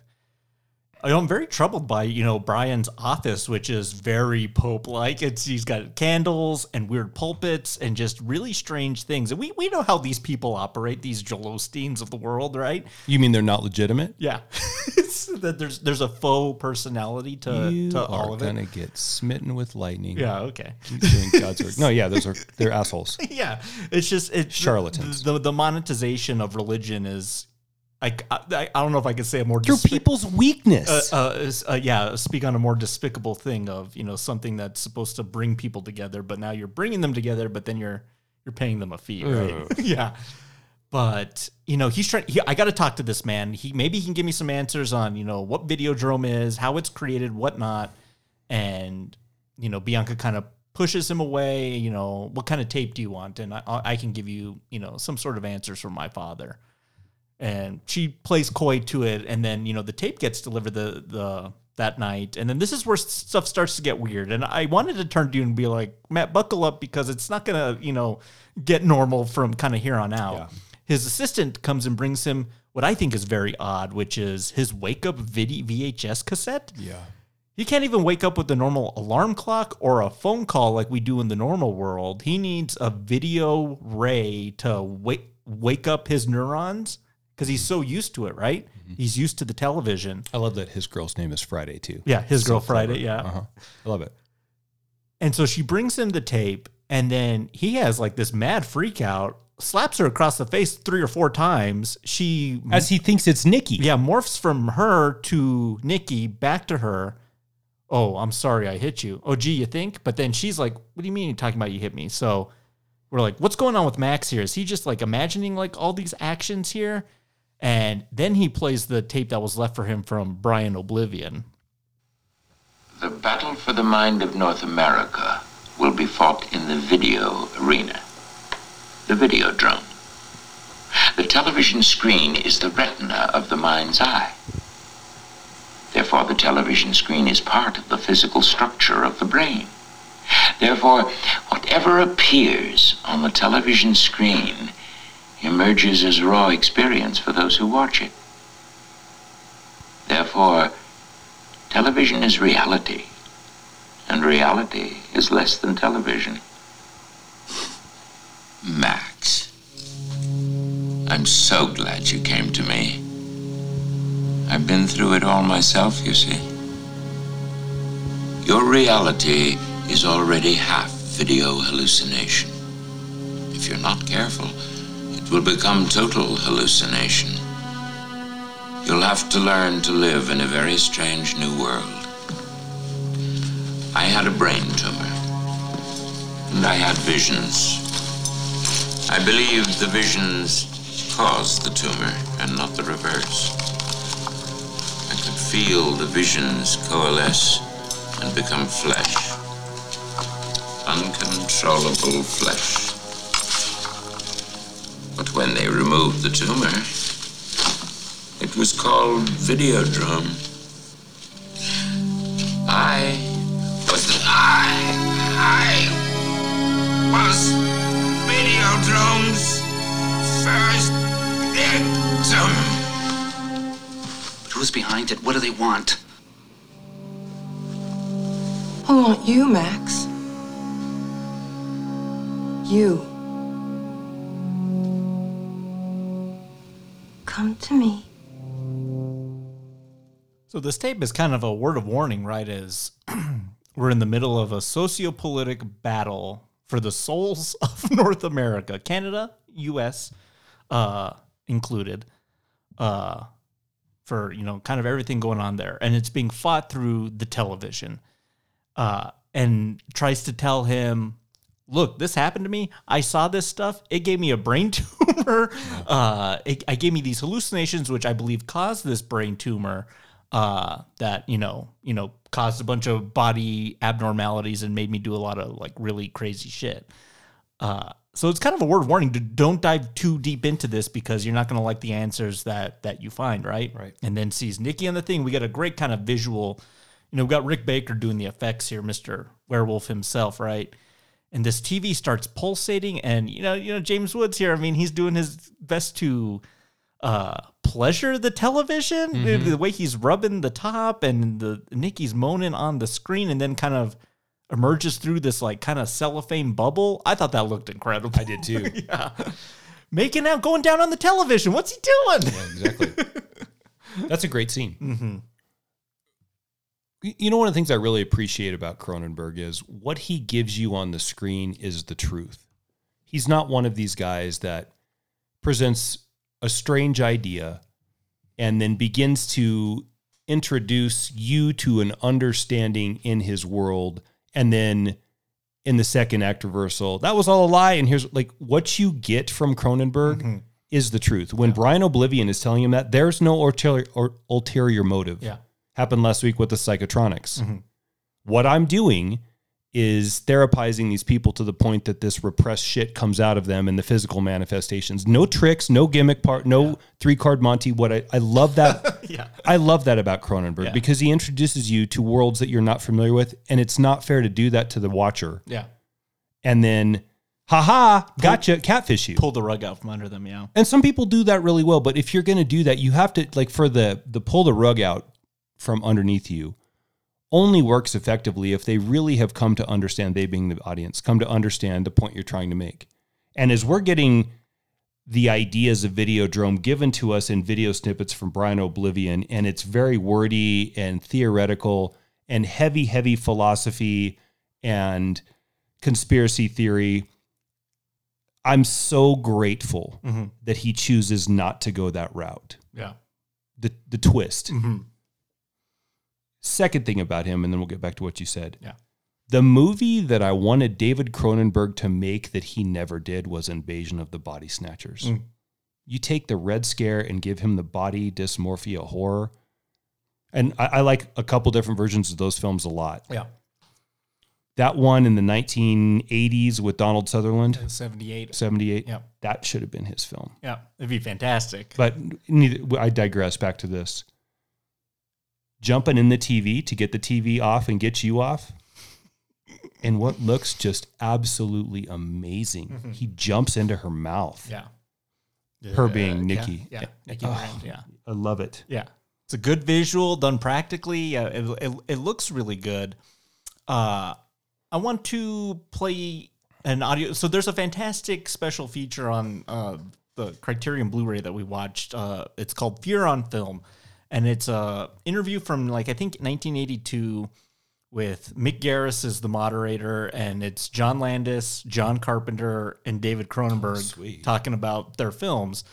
I I'm very troubled by you know Brian's office, which is very Pope like. It's he's got candles and weird pulpits and just really strange things. And we we know how these people operate, these Joel Osteens of the world, right? You mean they're not legitimate? Yeah, it's that there's there's a faux personality to you to all of it. gonna get smitten with lightning. Yeah, okay. Keep doing God's work. No, yeah, those are they're assholes. yeah, it's just it's Charlatans. The, the monetization of religion is. I, I, I don't know if I could say a more Through despic- people's weakness. uh, uh, uh, yeah, speak on a more despicable thing of you know something that's supposed to bring people together, but now you're bringing them together, but then you're you're paying them a fee, right? yeah, but you know he's trying. He, I got to talk to this man. He maybe he can give me some answers on you know what Videodrome is, how it's created, whatnot, and you know Bianca kind of pushes him away. You know what kind of tape do you want, and I, I can give you you know some sort of answers from my father and she plays coy to it and then you know the tape gets delivered the the that night and then this is where stuff starts to get weird and i wanted to turn to you and be like matt buckle up because it's not gonna you know get normal from kind of here on out Yeah. his assistant comes and brings him what i think is very odd which is his wake up video vhs cassette yeah. he can't even wake up with the normal alarm clock or a phone call like we do in the normal world. He needs a video ray to wake wake up his neurons because he's so used to it, right? He's used to the television. I love that his girl's name is Friday too. Yeah, his So girl clever. Friday, yeah. Uh-huh. I love it. And so she brings him the tape, and then he has like this mad freak out, slaps her across the face three or four times. She As he thinks it's Nikki. yeah, morphs from her to Nikki back to her. Oh, I'm sorry, I hit you. Oh, gee, you think? But then she's like, "What do you mean you're talking about you hit me?" So we're like, "What's going on with Max here? Is he just like imagining like all these actions here?" And then he plays the tape that was left for him from Brian O'Blivion. The battle for the mind of North America will be fought in the video arena, the Videodrome. The television screen is the retina of the mind's eye. Therefore, the television screen is part of the physical structure of the brain. Therefore, whatever appears on the television screen emerges as raw experience for those who watch it. Therefore, television is reality, and reality is less than television. Max, I'm so glad you came to me. I've been through it all myself, you see. Your reality is already half video hallucination. If you're not careful, it will become total hallucination. You'll have to learn to live in a very strange new world. I had a brain tumor, and I had visions. I believe the visions caused the tumor and not the reverse. I could feel the visions coalesce and become flesh. Uncontrollable flesh. But when they removed the tumor, it was called Videodrome. I was the, I I was Videodrome's first victim. But who's behind it? What do they want? I want you, Max. You. Come to me. So this tape is kind of a word of warning, right? Is we're in the middle of a socio-politic battle for the souls of North America, Canada, U.S. Uh, included, uh, for you know, kind of everything going on there, and it's being fought through the television, uh, and tries to tell him. Look, this happened to me. I saw this stuff. It gave me a brain tumor. Uh, it, it gave me these hallucinations, which I believe caused this brain tumor uh, that you know, you know, caused a bunch of body abnormalities and made me do a lot of like really crazy shit. Uh, so it's kind of a word of warning to don't dive too deep into this because you're not going to like the answers that that you find, right? Right. And then sees Nikki on the thing. We got a great kind of visual. You know, we got Rick Baker doing the effects here, Mister Werewolf himself, right? And this TV starts pulsating, and you know, you know, James Woods here. I mean, he's doing his best to uh, pleasure the television. The, Mm-hmm. the way he's rubbing the top and the Nikki's moaning on the screen, and then kind of emerges through this like kind of cellophane bubble. I thought that looked incredible. I did too. yeah, making out, going down on the television. What's he doing? Yeah, exactly. That's a great scene. Mm-hmm. You know, one of the things I really appreciate about Cronenberg is what he gives you on the screen is the truth. He's not one of these guys that presents a strange idea and then begins to introduce you to an understanding in his world and then in the second act reversal that was all a lie and here's like what you get from cronenberg mm-hmm. is the truth when brian o'blivion is telling him that there's no ulterior, or ulterior motive Yeah. Happened last week with the psychotronics mm-hmm. what i'm doing is therapizing these people to the point that this repressed shit comes out of them in the physical manifestations no tricks no gimmick part no three card monty what i, I love that yeah, I love that about Cronenberg Yeah. because he introduces you to worlds that you're not familiar with, and it's not fair to do that to the watcher. yeah. And then, haha, gotcha, catfish you. Pull the rug out from under them. Yeah, And some people do that really well, but if you're going to do that, you have to like for the the pull the rug out from underneath you. Only works effectively if they really have come to understand they being the audience, come to understand the point you're trying to make. And as we're getting the ideas of Videodrome given to us in video snippets from Brian O'Blivion, and it's very wordy and theoretical and heavy, heavy philosophy and conspiracy theory. I'm so grateful Mm-hmm. that he chooses not to go that route. yeah. The the twist. Mm-hmm. Second thing about him, and then we'll get back to what you said. Yeah. The movie that I wanted David Cronenberg to make that he never did was Invasion of the Body Snatchers. Mm. You take the Red Scare and give him the body dysmorphia horror. And I, I like a couple different versions of those films a lot. Yeah. That one in the 1980s with Donald Sutherland, Seventy-eight. 78, Yeah. that should have been his film. Yeah, it'd be fantastic. But neither, I digress back to this. Jumping in the TV to get the TV off and get you off. And what looks just absolutely amazing. He jumps into her mouth. yeah, Her being Nikki. Yeah, Nikki Oh, Brand, Yeah. I love it. Yeah. It's a good visual done practically. Yeah, it, it, it looks really good. Uh, I want to play an audio. So there's a fantastic special feature on uh, the Criterion Blu-ray that we watched. Uh, it's called Fear on Film, and it's a interview from like I think 1982 with Mick Garris as the moderator, and it's John Landis, John Carpenter, and David Cronenberg talking about their films.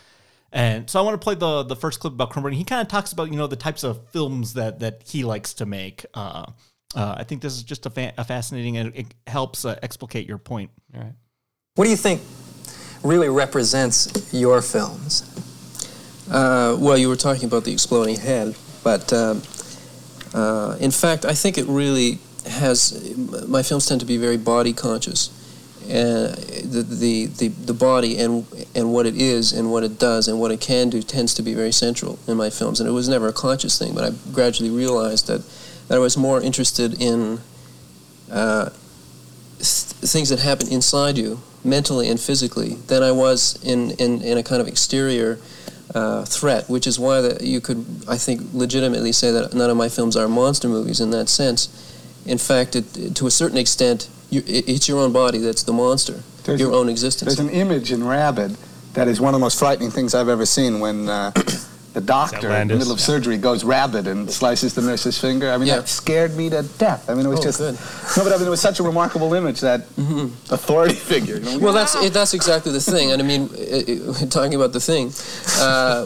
And so I want to play the the first clip about Cronenberg. He kind of talks about you know the types of films that that he likes to make. Uh, uh, I think this is just a, fa- a fascinating and it helps uh, explicate your point. All right. What do you think really represents your films? Uh, well, you were talking about the exploding head, but um, uh, in fact, I think it really has. My films tend to be very body conscious, and the, the the the body and and what it is and what it does and what it can do tends to be very central in my films. And it was never a conscious thing, but I gradually realized that that I was more interested in. Uh, th- things that happen inside you, mentally and physically, than I was in, in, in a kind of exterior uh, threat, which is why that you could, I think, legitimately say that none of my films are monster movies in that sense. In fact, it, to a certain extent, you, it, it's your own body that's the monster, There's your own existence. There's an image in Rabid that is one of the most frightening things I've ever seen when uh, the doctor in the middle of surgery goes rabid and slices the nurse's finger. I mean, Yeah. that scared me to death. I mean, it was Oh, just. good. No, but I mean, it was such a remarkable image, that authority figure. You know? Well, that's it, that's exactly the thing, and I mean, it, it, talking about the thing, uh,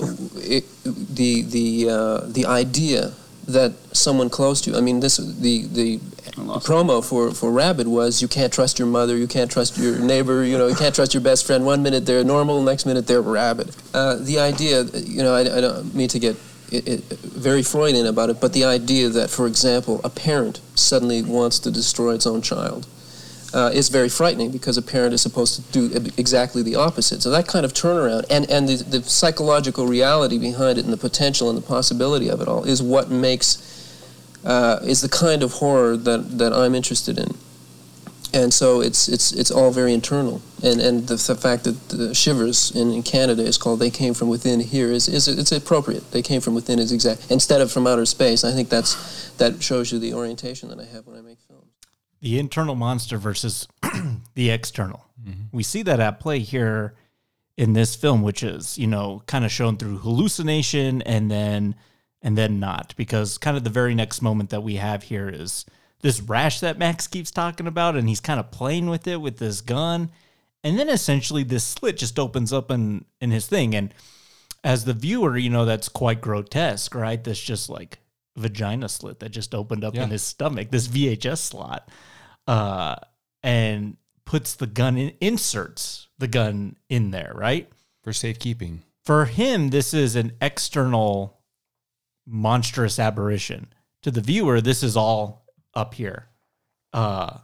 the the uh, the idea that someone close to you. I mean, this the the promo for for Rabid was you can't trust your mother, you can't trust your neighbor, you know, you can't trust your best friend. One minute they're normal, next minute they're rabid. Uh, the idea, you know, I, I don't mean to get. It, it, very Freudian about it, but the idea that, for example, a parent suddenly wants to destroy its own child, uh, is very frightening because a parent is supposed to do exactly the opposite. So that kind of turnaround and, and the, the psychological reality behind it and the potential and the possibility of it all is what makes, uh, is the kind of horror that, that I'm interested in. and so it's it's it's all very internal. And and the, the fact that the Shivers in, in Canada is called "They Came from Within" here is is it's appropriate. They came from within is exact instead of from outer space. I think that's that shows you the orientation that I have when I make films. the internal monster versus the external. We see that at play here in this film, which is you know kind of shown through hallucination and then and then not, because kind of the very next moment that we have here is this rash that Max keeps talking about, and he's kind of playing with it with this gun, and then essentially this slit just opens up in in his thing, and as the viewer, you know that's quite grotesque, right? This just like vagina slit that just opened up Yeah. in his stomach, this VHS slot, uh, and puts the gun in, inserts the gun in there, right? For safekeeping. For him, this is an external monstrous aberration. To the viewer, this is all up here. Uh,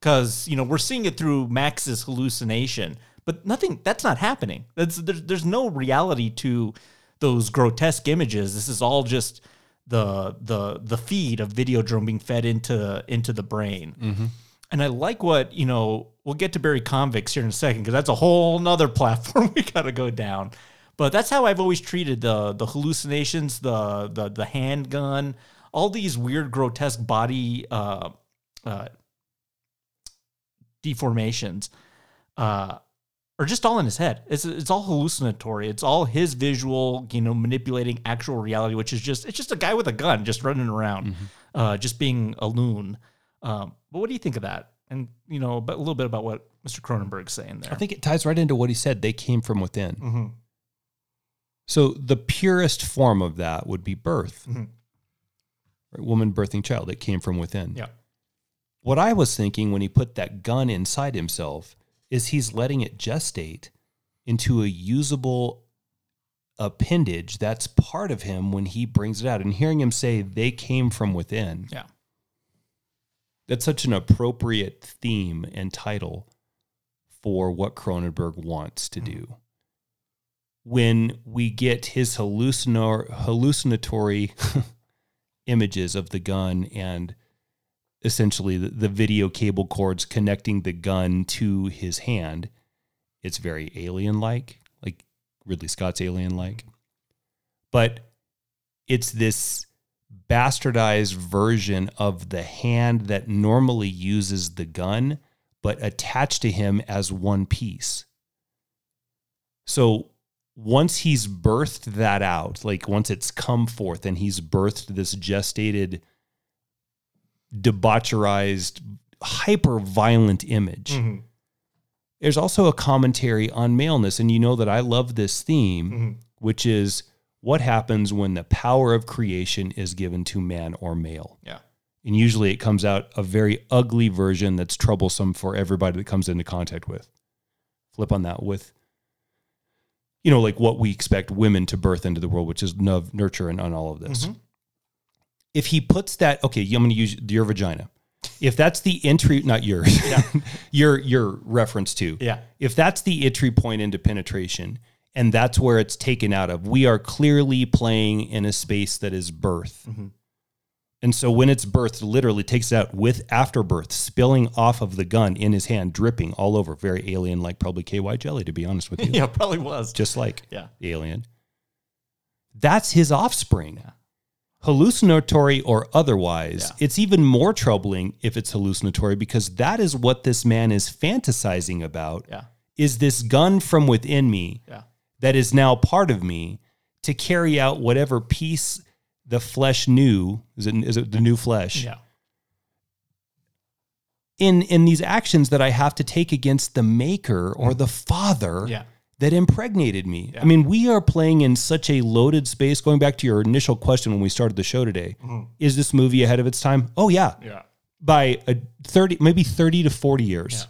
because you know we're seeing it through Max's hallucination, but nothing that's not happening. That's there's, there's no reality to those grotesque images. This is all just the the the feed of Videodrome being fed into into the brain. Mhm. And I like what you know. We'll get to Barry Convex here in a second because that's a whole nother platform we got to go down. But that's how I've always treated the the hallucinations, the the the handgun, all these weird, grotesque body uh, uh, deformations uh, are just all in his head. It's it's all hallucinatory. It's all his visual, you know, manipulating actual reality, which is just it's just a guy with a gun just running around, uh, just being a loon. Um, but what do you think of that? And you know, but a little bit about what Mr. Cronenberg's saying there. I think it ties right into what he said. They came from within. Mhm. So the purest form of that would be birth. Mhm. Right? Woman birthing child. It came from within. Yeah. What I was thinking when he put that gun inside himself is he's letting it gestate into a usable appendage that's part of him when he brings it out. And hearing him say they came from within. Yeah. That's such an appropriate theme and title for what Cronenberg wants to do. When we get his hallucinatory images of the gun and essentially the, the video cable cords connecting the gun to his hand, it's very alien like, like Ridley Scott's alien like. But it's this bastardized version of the hand that normally uses the gun, but attached to him as one piece. So once he's birthed that out, like once it's come forth and he's birthed this gestated, debaucherized, hyper violent image. Mhm. There's also a commentary on maleness. And you know that I love this theme, Mhm. which is what happens when the power of creation is given to man or male. Yeah. And usually it comes out a very ugly version that's troublesome for everybody that comes into contact with. Flip on that with, you know, like what we expect women to birth into the world, which is nov- nurture and on all of this. Mhm. If he puts that, okay, I'm going to use your vagina. If that's the entry, not yours, your your reference to, Yeah. If that's the entry point into penetration, and that's where it's taken out of, we are clearly playing in a space that is birth. Mm-hmm. And so when it's birthed, literally takes it out with afterbirth spilling off of the gun in his hand, dripping all over. Very alien, like probably KY jelly, to be honest with you. yeah, probably was. Just like Yeah. alien. That's his offspring. Hallucinatory or otherwise, it's even more troubling if it's hallucinatory because that is what this man is fantasizing about. Yeah. Is this gun from within me Yeah. that is now part of me to carry out whatever piece the flesh new is it is it the new flesh Yeah. in in these actions that I have to take against the maker or the father Yeah. that impregnated me. I mean, we are playing in such a loaded space. Going back to your initial question when we started the show today, Mhm. is this movie ahead of its time? Oh yeah, Yeah. by a thirty, maybe thirty to forty years.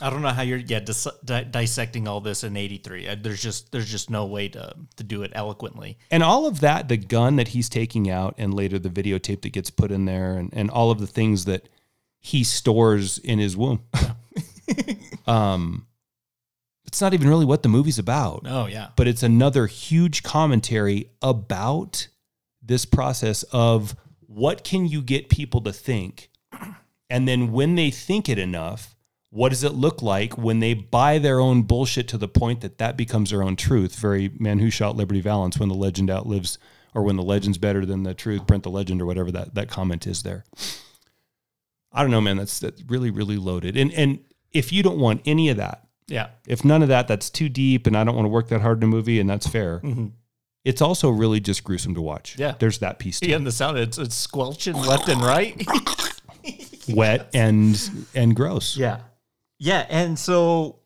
I don't know how you're yeah dis- di- dissecting all this in '83. Uh, There's just there's just no way to to do it eloquently. And all of that, the gun that he's taking out, and later the videotape that gets put in there, and, and all of the things that he stores in his womb. um, it's not even really what the movie's about. Oh, yeah. But it's another huge commentary about this process of what can you get people to think, and then when they think it enough, what does it look like when they buy their own bullshit to the point that that becomes their own truth? Very man who shot Liberty Valance when the legend outlives, or when the legend's better than the truth, print the legend, or whatever that, that comment is there. I don't know, man. That's that's really really loaded. And and if you don't want any of that, Yeah. if none of that, that's too deep, and I don't want to work that hard in a movie, and that's fair. Mhm. It's also really just gruesome to watch. Yeah. there's that piece too. Yeah, and the sound it's it's squelching left and right. Wet and and gross. Yeah. Yeah. And so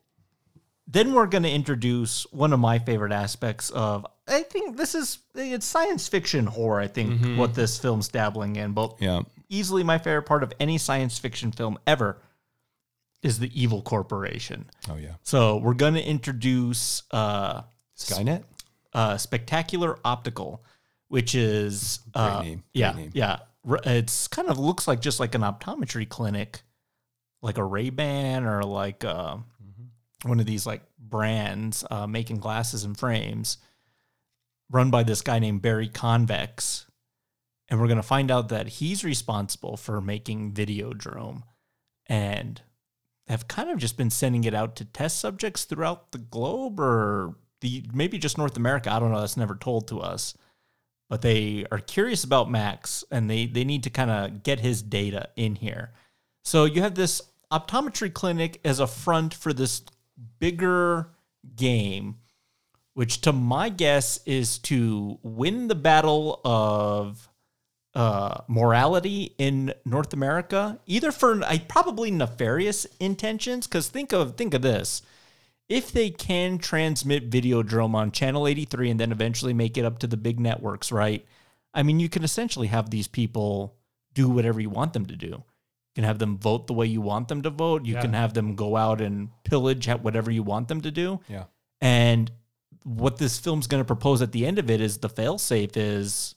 then we're going to introduce one of my favorite aspects of, I think this is, it's science fiction horror, I think, Mhm. what this film's dabbling in. But Yeah. easily my favorite part of any science fiction film ever is the evil corporation. Oh yeah. So we're going to introduce uh, Skynet? uh, Spectacular Optical, which is uh, name, great yeah, name. yeah. It's kind of looks like just like an optometry clinic, like a Ray Ban or like uh, Mm-hmm. one of these like brands uh, making glasses and frames, run by this guy named Barry Convex, and we're gonna find out that he's responsible for making Videodrome, and have kind of just been sending it out to test subjects throughout the globe or the maybe just North America. I don't know. That's never told to us. But they are curious about Max and they, they need to kind of get his data in here. So you have this optometry clinic as a front for this bigger game, which to my guess is to win the battle of uh, morality in North America, either for I probably nefarious intentions. Because think of think of this: if they can transmit video Videodrome on channel 83 and then eventually make it up to the big networks, right? I mean, you can essentially have these people do whatever you want them to do. You can have them vote the way you want them to vote. You Yeah. can have them go out and pillage at whatever you want them to do. Yeah. And what this film's going to propose at the end of it is the failsafe is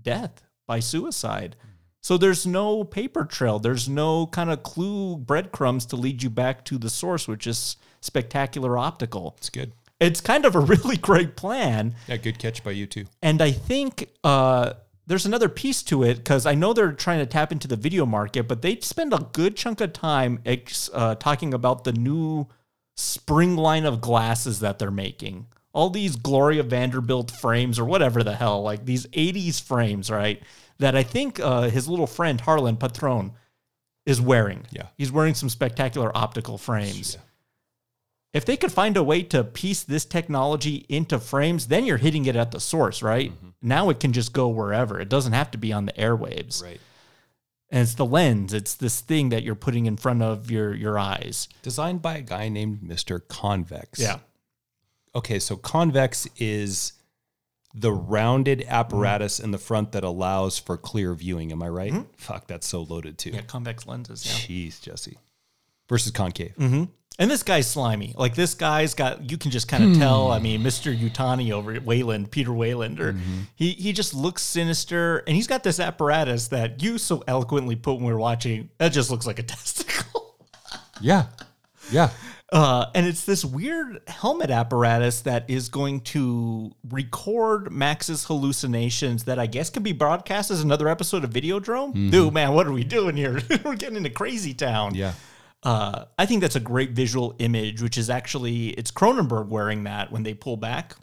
death by suicide. So there's no paper trail. There's no kind of clue breadcrumbs to lead you back to the source, which is spectacular optical. It's good. It's kind of a really great plan. Yeah, good catch by you too. And I think uh, there's another piece to it because I know they're trying to tap into the video market, but they spend a good chunk of time ex- uh, talking about the new spring line of glasses that they're making. All these Gloria Vanderbilt frames or whatever the hell, like these 80s frames, right? That I think uh, his little friend Harlan Patron is wearing. Yeah. He's wearing some spectacular optical frames. If they could find a way to piece this technology into frames, then you're hitting it at the source, right? Mm-hmm. Now it can just go wherever. It doesn't have to be on the airwaves. Right. And it's the lens. It's this thing that you're putting in front of your your eyes. Designed by a guy named Mr. Convex. Yeah. Okay, so convex is the rounded apparatus in the front that allows for clear viewing. Am I right? Mm-hmm. Fuck, that's so loaded too. Yeah, convex lenses. Yeah. Jeez, Jesse. Versus concave. Mm-hmm. And this guy's slimy. Like this guy's got. You can just kind of Hmm. tell. I mean, Mr. Yutani over at Weyland, Peter Weyland, or Mm-hmm. he he just looks sinister, and he's got this apparatus that you so eloquently put when we were watching. That just looks like a testicle. Yeah. Yeah. Uh, and it's this weird helmet apparatus that is going to record Max's hallucinations that I guess can be broadcast as another episode of Videodrome. Mhm. Dude, man, what are we doing here? We're getting into crazy town. Yeah. Uh, I think that's a great visual image, which is actually it's Cronenberg wearing that when they pull back.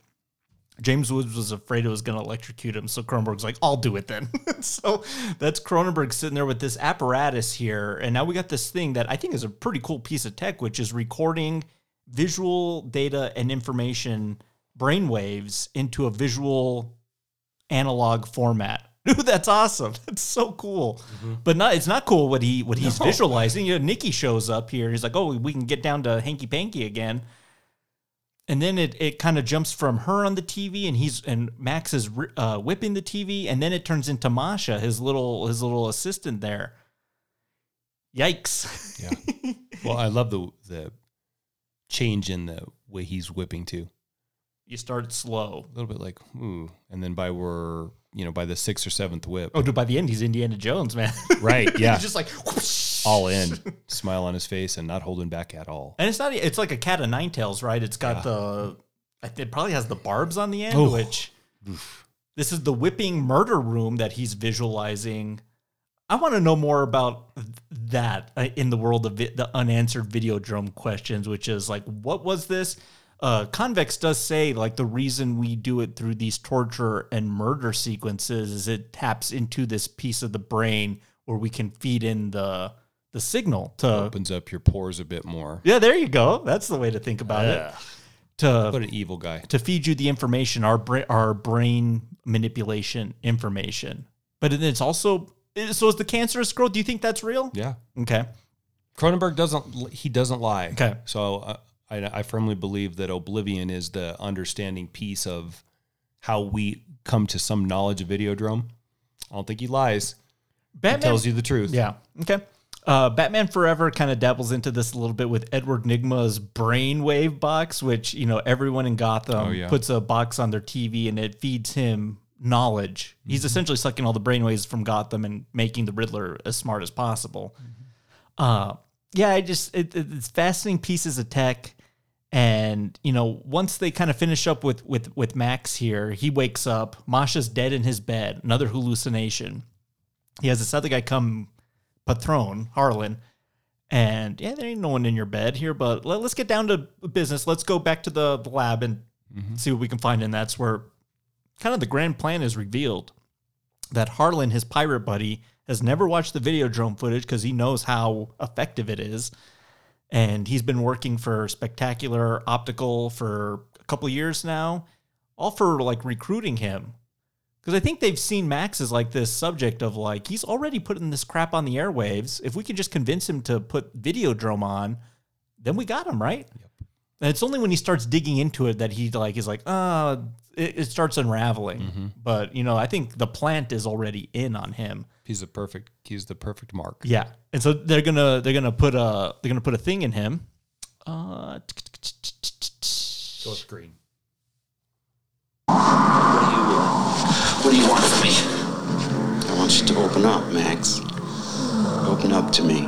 James Woods was afraid it was going to electrocute him, so Cronenberg's like, "I'll do it then." so that's Cronenberg sitting there with this apparatus here, and now we got this thing that I think is a pretty cool piece of tech, which is recording visual data and information brainwaves into a visual analog format. Dude, that's awesome. That's so cool. But not it's not cool what he what he's No. visualizing. You know, Nikki shows up here. He's like, "Oh, we can get down to hanky panky again." And then it, it kind of jumps from her on the TV, and he's and Max is uh, whipping the TV, and then it turns into Masha, his little his little assistant there. Yikes! Yeah. well, I love the the change in the way he's whipping too. You start slow. A little bit like, ooh. And then by we're you know, by the sixth or seventh whip. Oh, dude, by the end, he's Indiana Jones, man. Right. Yeah. he's just like, whoosh. all in. Smile on his face and not holding back at all. and it's not. It's like a cat of nine tails, right? It's got Yeah. the. It probably has the barbs on the end, Oh. which. This is the whipping murder room that he's visualizing. I want to know more about that uh, in the world of vi- the unanswered Videodrome questions, which is like, what was this? Uh, Convex does say like the reason we do it through these torture and murder sequences is it taps into this piece of the brain where we can feed in the the signal to Opens up your pores a bit more. yeah. There you go. That's the way to think about Yeah. it. To What an evil guy. to feed you the information, our brain, our brain manipulation information. But then it's also so is the cancerous growth. Do you think that's real? Yeah. Okay. Cronenberg doesn't he doesn't lie. Okay. So uh, I I firmly believe that O'Blivion is the understanding piece of how we come to some knowledge of Videodrome. I don't think he lies. Batman he tells you the truth. Yeah. Okay. Uh, Batman Forever kind of dabbles into this a little bit with Edward Nygma's brainwave box, which you know everyone in Gotham Oh, yeah. puts a box on their TV and it feeds him knowledge. He's Mm-hmm. essentially sucking all the brainwaves from Gotham and making the Riddler as smart as possible. Uh, yeah, I just it, it- it's fascinating pieces of tech, and you know once they kind of finish up with with with Max here, he wakes up. Masha's dead in his bed. Another hallucination. He has this other guy come, Patron Harlan, and yeah, there ain't no one in your bed here. But let, us get down to business. Let's go back to the, the lab and mm-hmm. see what we can find. And that's where kind of the grand plan is revealed. That Harlan, his pirate buddy, has never watched the Videodrome footage because he knows how effective it is. And he's been working for Spectacular Optical for a couple of years now, all for like recruiting him. Because I think they've seen Max as like this subject of like, he's already putting this crap on the airwaves. If we could just convince him to put Videodrome on, then we got him, right? And it's only when he starts digging into it that he like is like, uh, it, it starts unraveling. But you know, I think the plant is already in on him. He's the perfect he's the perfect mark. Yeah, and so they're gonna they're gonna put a they're gonna put a thing in him. Uh, Go screen. What do you want from me? I want you to open up, Max. Open up to me.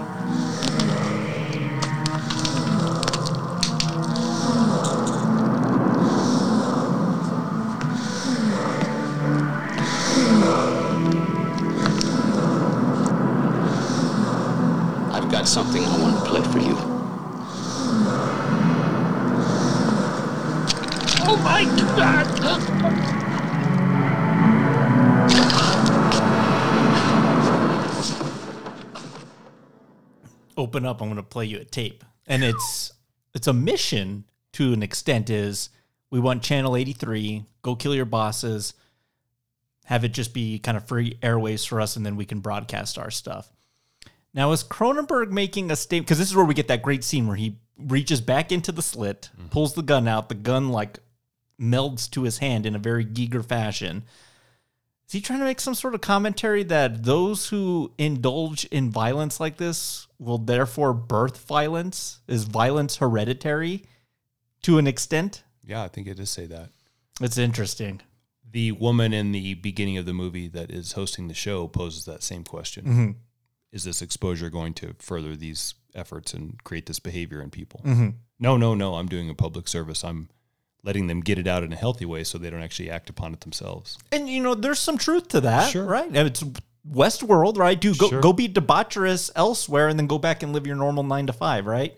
Open up. I'm gonna play you a tape, and it's it's a mission to an extent. Is we want Channel 83 go kill your bosses, have it just be kind of free airways for us, and then we can broadcast our stuff. Now, is Cronenberg making a statement? Because this is where we get that great scene where he reaches back into the slit, mm-hmm. pulls the gun out. The gun like melds to his hand in a very Giger fashion. Is he trying to make some sort of commentary that those who indulge in violence like this will therefore birth violence? Is violence hereditary to an extent? Yeah, I think it does say that. It's interesting. The woman in the beginning of the movie that is hosting the show poses that same question. Mhm. Is this exposure going to further these efforts and create this behavior in people? Mhm. No, no, no. I'm doing a public service. I'm letting them get it out in a healthy way so they don't actually act upon it themselves. And you know, there's some truth to that, Sure. right? And It's Westworld, right? Do go Sure. go be debaucherous elsewhere, and then go back and live your normal nine to five, right?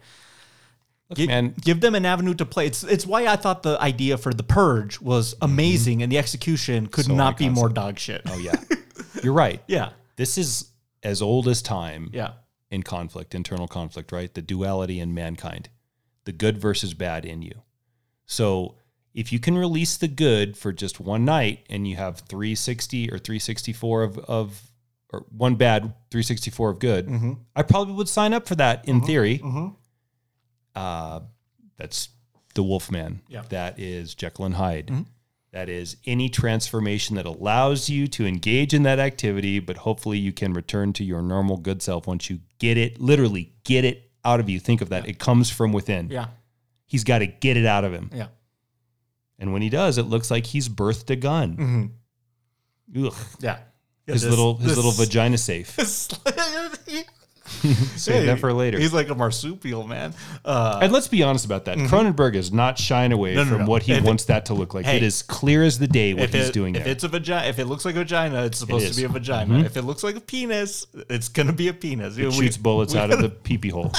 Gi- man- give them an avenue to play. It's it's why I thought the idea for the purge was mm-hmm. amazing, and the execution could So not be more concept. dog shit. Oh, yeah. You're right. Yeah. This is as old as time Yeah. in conflict, internal conflict, right? The duality in mankind, the good versus bad in you. So if you can release the good for just one night and you have 360 or 364 of, of or one bad, 364 of good, Mhm. I probably would sign up for that in theory. Mhm. Uh, that's the Wolfman. Yeah. That is Jekyll and Hyde. Mhm. That is any transformation that allows you to engage in that activity, but hopefully you can return to your normal good self once you get it, literally get it out of you. Think of that. It comes from within. Yeah. He's got to get it out of him. Yeah. And when he does, it looks like he's birthed a gun. Mhm. Ugh. Yeah. Yeah, His this- little his this- little vagina safe. Save that for later. He's like a marsupial man. Uh, and let's be honest about that. Mhm. Cronenberg is not shying away No, no, from no. what he If it- wants that to look like. Hey, it is clear as the day what he's it- doing If there. it's a vagina, if it looks like a vagina, it's supposed to be a vagina. Mhm. If it looks like a penis, it's gonna be a penis. it We- shoots bullets we- out of the peepee hole.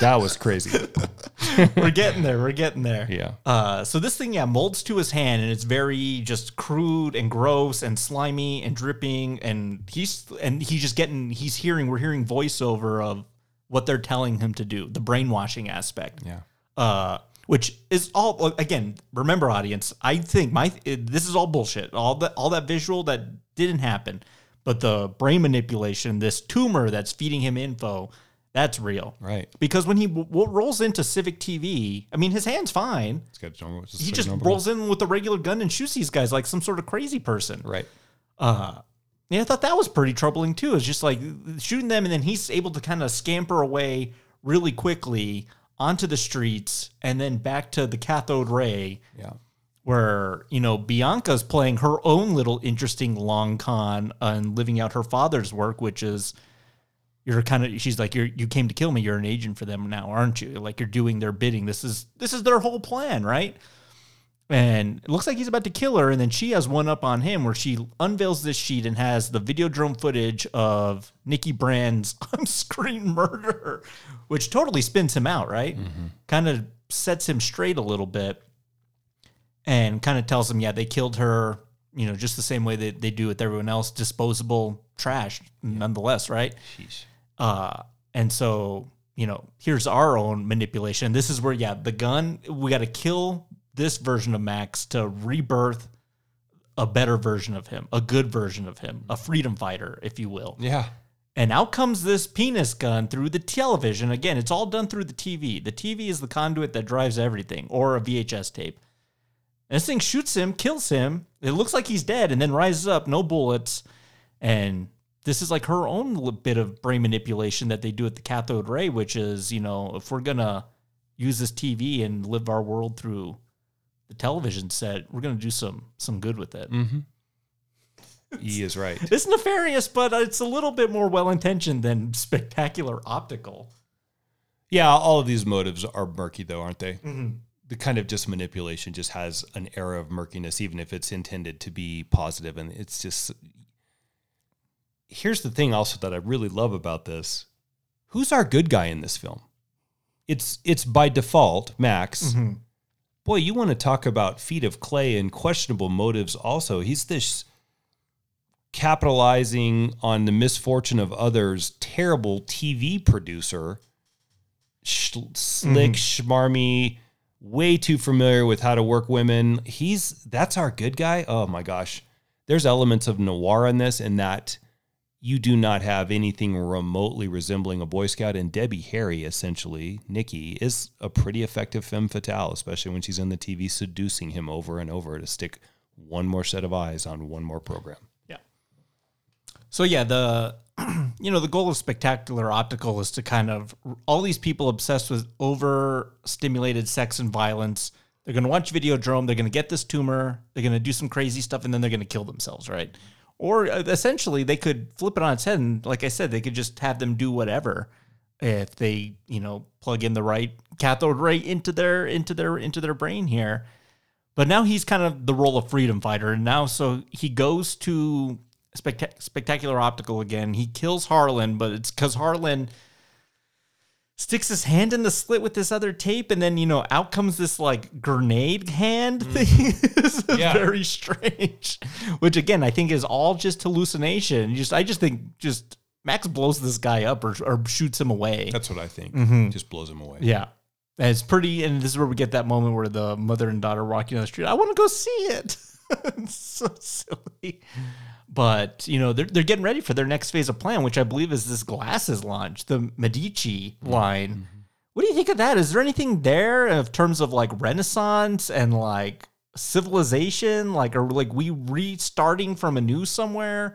That was crazy. we're getting there. We're getting there. Yeah. Uh, so this thing, yeah, molds to his hand, and it's very just crude and gross and slimy and dripping, and he's and he's just getting. He's hearing. We're hearing voiceover of what they're telling him to do. The brainwashing aspect. Yeah. Uh, which is all again. Remember, audience. I think my it, this is all bullshit. All that all that visual that didn't happen, but the brain manipulation, this tumor that's feeding him info. That's real, right? Because when he w- w- rolls into Civic TV, I mean, his hand's fine. It's got it's He just rolls in with a regular gun and shoots these guys like some sort of crazy person. Right. Uh, yeah, I thought that was pretty troubling too. It's just like shooting them, and then he's able to kind of scamper away really quickly onto the streets and then back to the cathode ray. Yeah. Where, you know, Bianca's playing her own little interesting long con and living out her father's work, which is you're kind of she's like you're you came to kill me. You're an agent for them now aren't you? Like you're doing their bidding. This is this is their whole plan right? And it looks like he's about to kill her and then she has one up on him where she unveils this sheet and has the Videodrome footage of Nikki Brand's on-screen murder which totally spins him out right? Mm-hmm. Kind of sets him straight a little bit and kind of tells him yeah they killed her you know just the same way that they do with everyone else. Disposable trash nonetheless right uh, and so, you know, here's our own manipulation. This is where, yeah, the gun, we got to kill this version of Max to rebirth a better version of him, a good version of him, a freedom fighter, if you will. Yeah. And out comes this penis gun through the television. Again, it's all done through the TV. The TV is the conduit that drives everything, or a VHS tape. And this thing shoots him, kills him. It looks like he's dead, and then rises up, no bullets. And this is like her own bit of brain manipulation that they do at the cathode ray, which is, you know, if we're gonna use this TV and live our world through the television set, we're gonna do some some good with it. Mm-hmm. He is right. It's nefarious, but it's a little bit more well intentioned than spectacular optical. Yeah, all of these motives are murky, though, aren't they? Mhm. The kind of just manipulation just has an air of murkiness, even if it's intended to be. And it's just. Here's the thing, also, that I really love about this who's our good guy in this film? It's it's by default Max. Mhm. Boy, you want to talk about feet of clay and questionable motives. Also, he's this capitalizing on the misfortune of others, terrible TV producer, sh- slick, schmarmy, way too familiar with how to work women. He's that's our good guy. Oh my gosh, there's elements of noir in this, and that you do not have anything remotely resembling a Boy Scout. And Debbie Harry, essentially, Nikki, is a pretty effective femme fatale, especially when she's in the TV seducing him over and over to stick one more set of eyes on one more program. Yeah. So yeah, the you know the goal of spectacular optical is to kind of all these people obsessed with overstimulated sex and violence. They're going to watch Videodrome. They're going to get this tumor. They're going to do some crazy stuff, and then they're going to kill themselves, right? Or uh, essentially, they could flip it on its head, and like I said, they could just have them do whatever if they you know plug in the right cathode ray into their into their into their brain here. But now he's kind of the role of freedom fighter, and now so he goes to spectac- spectacular optical again. He kills Harlan, but it's because Harlan sticks his hand in the slit with this other tape, and then you know out comes this like grenade hand thing. this is Yeah. very strange. Which again, I think is all just hallucination. Just I just think just Max blows this guy up or, or shoots him away. That's what I think. Mhm. Just blows him away. Yeah. And it's pretty, and this is where we get that moment where the mother and daughter walking down the street. I want to go see it. it's so silly. But, you know, they're, they're getting ready for their next phase of plan, which I believe is this glasses launch, the Medici mm-hmm. line. Mm-hmm. What do you think of that? Is there anything there in terms of like Renaissance and like civilization? Like, are like we restarting from a new somewhere?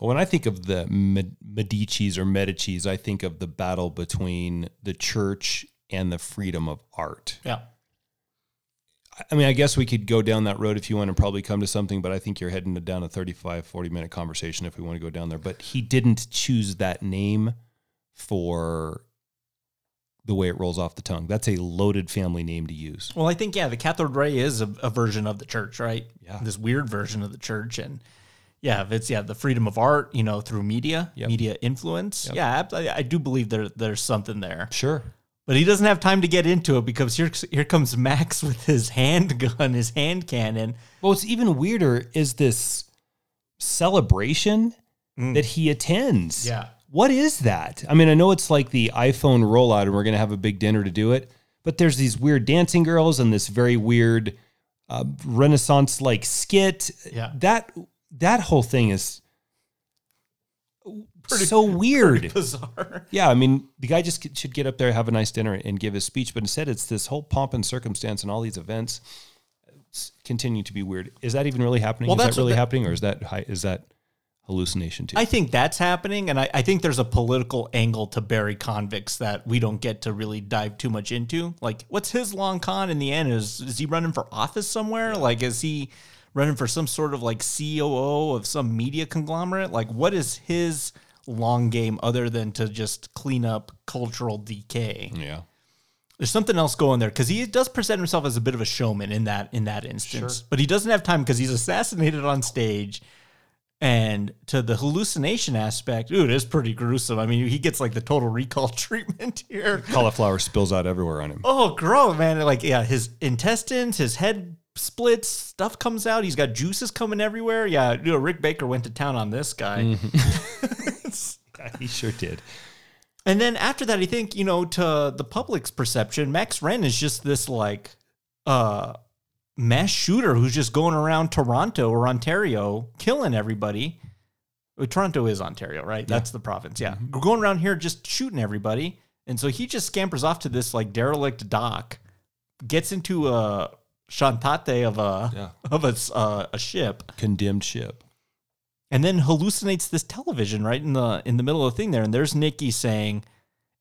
Well, when I think of the Med- Medicis or Medicis, I think of the battle between the church and the freedom of art. Yeah. I mean, I guess we could go down that road if you want to probably come to something, but I think you're heading down a 35, 40 minute conversation if we want to go down there. But he didn't choose that name for the way it rolls off the tongue. That's a loaded family name to use. Well, I think yeah, the cathode ray is a, a version of the church, right? Yeah. This weird version of the church, and yeah, if it's yeah the freedom of art, you know, through media, Yep. media influence. Yep. Yeah, I, I do believe there there's something there. Sure. But he doesn't have time to get into it because here here comes Max with his handgun, his hand cannon. Well, what's even weirder is this celebration that he attends. Yeah. What is that? I mean, I know it's like the iPhone rollout and we're going to have a big dinner to do it, but there's these weird dancing girls and this very weird uh, Renaissance like skit. Yeah. That that whole thing is so weird. bizarre. Yeah, I mean, the guy just should get up there, have a nice dinner, and give his speech. But instead, it's this whole pomp and circumstance and all these events continue to be weird. Is that even really happening? Well, is that's that really the- happening, or is that is that hallucination too? I think that's happening, and I, I think there's a political angle to Barry Convex that we don't get to really dive too much into. Like, what's his long con in the end? Is is he running for office somewhere? Like, is he running for some sort of like COO of some media conglomerate? Like, what is his long game other than to just clean up cultural decay? yeah. There's something else going there because he does present himself as a bit of a showman in that in that instance, Sure. but he doesn't have time because he's assassinated on stage. And to the hallucination aspect, ooh, it is pretty gruesome. I mean, he gets like the total recall treatment here. Cauliflower spills out everywhere on him. Oh, gross, man! Like, yeah, his intestines, his head splits, stuff comes out. He's got juices coming everywhere. Yeah, you know, Rick Baker went to town on this guy. Mm-hmm. he sure did. And then after that, I think, you know, to the public's perception, Max Renn is just this like uh mass shooter who's just going around Toronto or Ontario killing everybody. Well, Toronto is Ontario, right? That's the province. Yeah. We're going around here just shooting everybody. And so he just scampers off to this like derelict dock, gets into a chantate of a Yeah. of a, uh, a ship Condemned ship. And then hallucinates this television right in the in the middle of the thing there. And there's nikki saying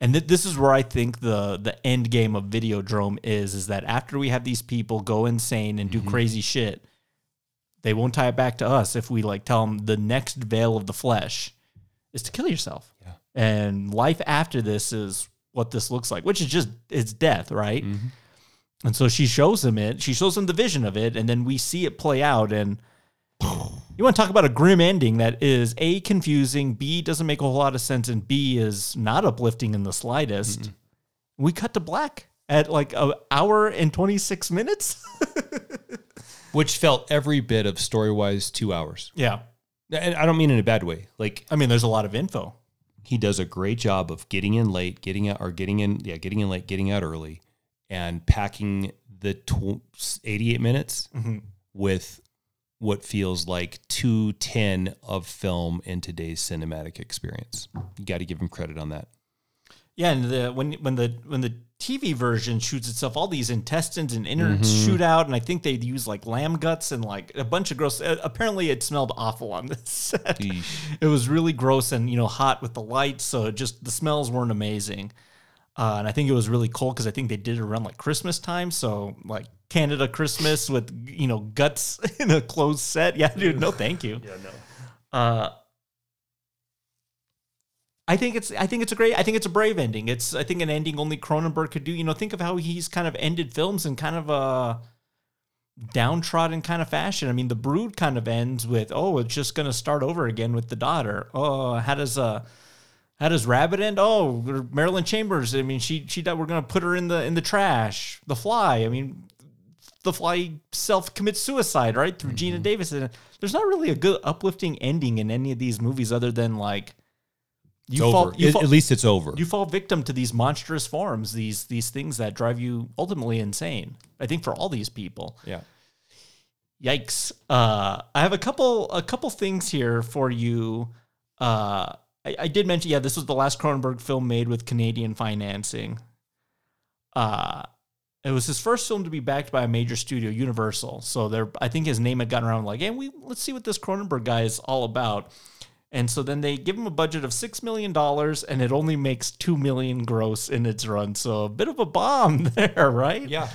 and th- this is where i think the the end game of videodrome is is that after we have these people go insane and do mm-hmm. crazy shit they won't tie it back to us if we like tell them the next veil of the flesh is to kill yourself. Yeah. and life after this is what this looks like which is just it's death right? Mm-hmm. And so she shows him it. She shows him the vision of it and then we see it play out and you want to talk about a grim ending that is A, confusing, B, doesn't make a whole lot of sense, and B, is not uplifting in the slightest. We cut to black at like an hour and 26 minutes. Which felt every bit of story wise two hours. yeah. And I don't mean in a bad way. Like I mean, there's a lot of info. he does a great job of getting in late, getting out, or getting in, yeah, getting in late, getting out early, and packing the tw- 88 minutes mm-hmm. with what feels like 210 of film in today's cinematic experience. You got to give him credit on that. Yeah, and the when when the when the TV version shoots itself, all these intestines and innards shoot out, and I think they use like lamb guts and like a bunch of gross. Uh, apparently, it smelled awful on this set. It was really gross and you know hot with the lights, so it just the smells weren't amazing. Uh, and I think it was really cold because I think they did it around like Christmas time, so like Canada Christmas with you know guts in a closed set. Yeah, dude, no, thank you. Yeah, no. Uh, I think it's I think it's a great I think it's a brave ending. It's I think an ending only Cronenberg could do. You know, think of how he's kind of ended films in kind of a downtrodden kind of fashion. I mean, The Brood kind of ends with, oh, it's just going to start over again with the daughter. Oh, how does uh how does Rabid end? Oh, Marilyn Chambers. I mean, she she died. We're going to put her in the in the trash. The Fly. I mean, the Fly self commits suicide right through Geena Davis. And there's not really a good uplifting ending in any of these movies other than like It's over. At- at least it's over. You fall victim to these monstrous forms, these these things that drive you ultimately insane. I think for all these people. Yeah. Yikes. Uh, I have a couple a couple things here for you. Uh, I, I did mention, yeah, this was the last Cronenberg film made with Canadian financing. Uh, it was his first film to be backed by a major studio, Universal. So there, I think his name had gotten around like, hey, we let's see what this Cronenberg guy is all about. And so then they give him a budget of six million dollars, and it only makes two million gross in its run. So a bit of a bomb there, right? Yeah.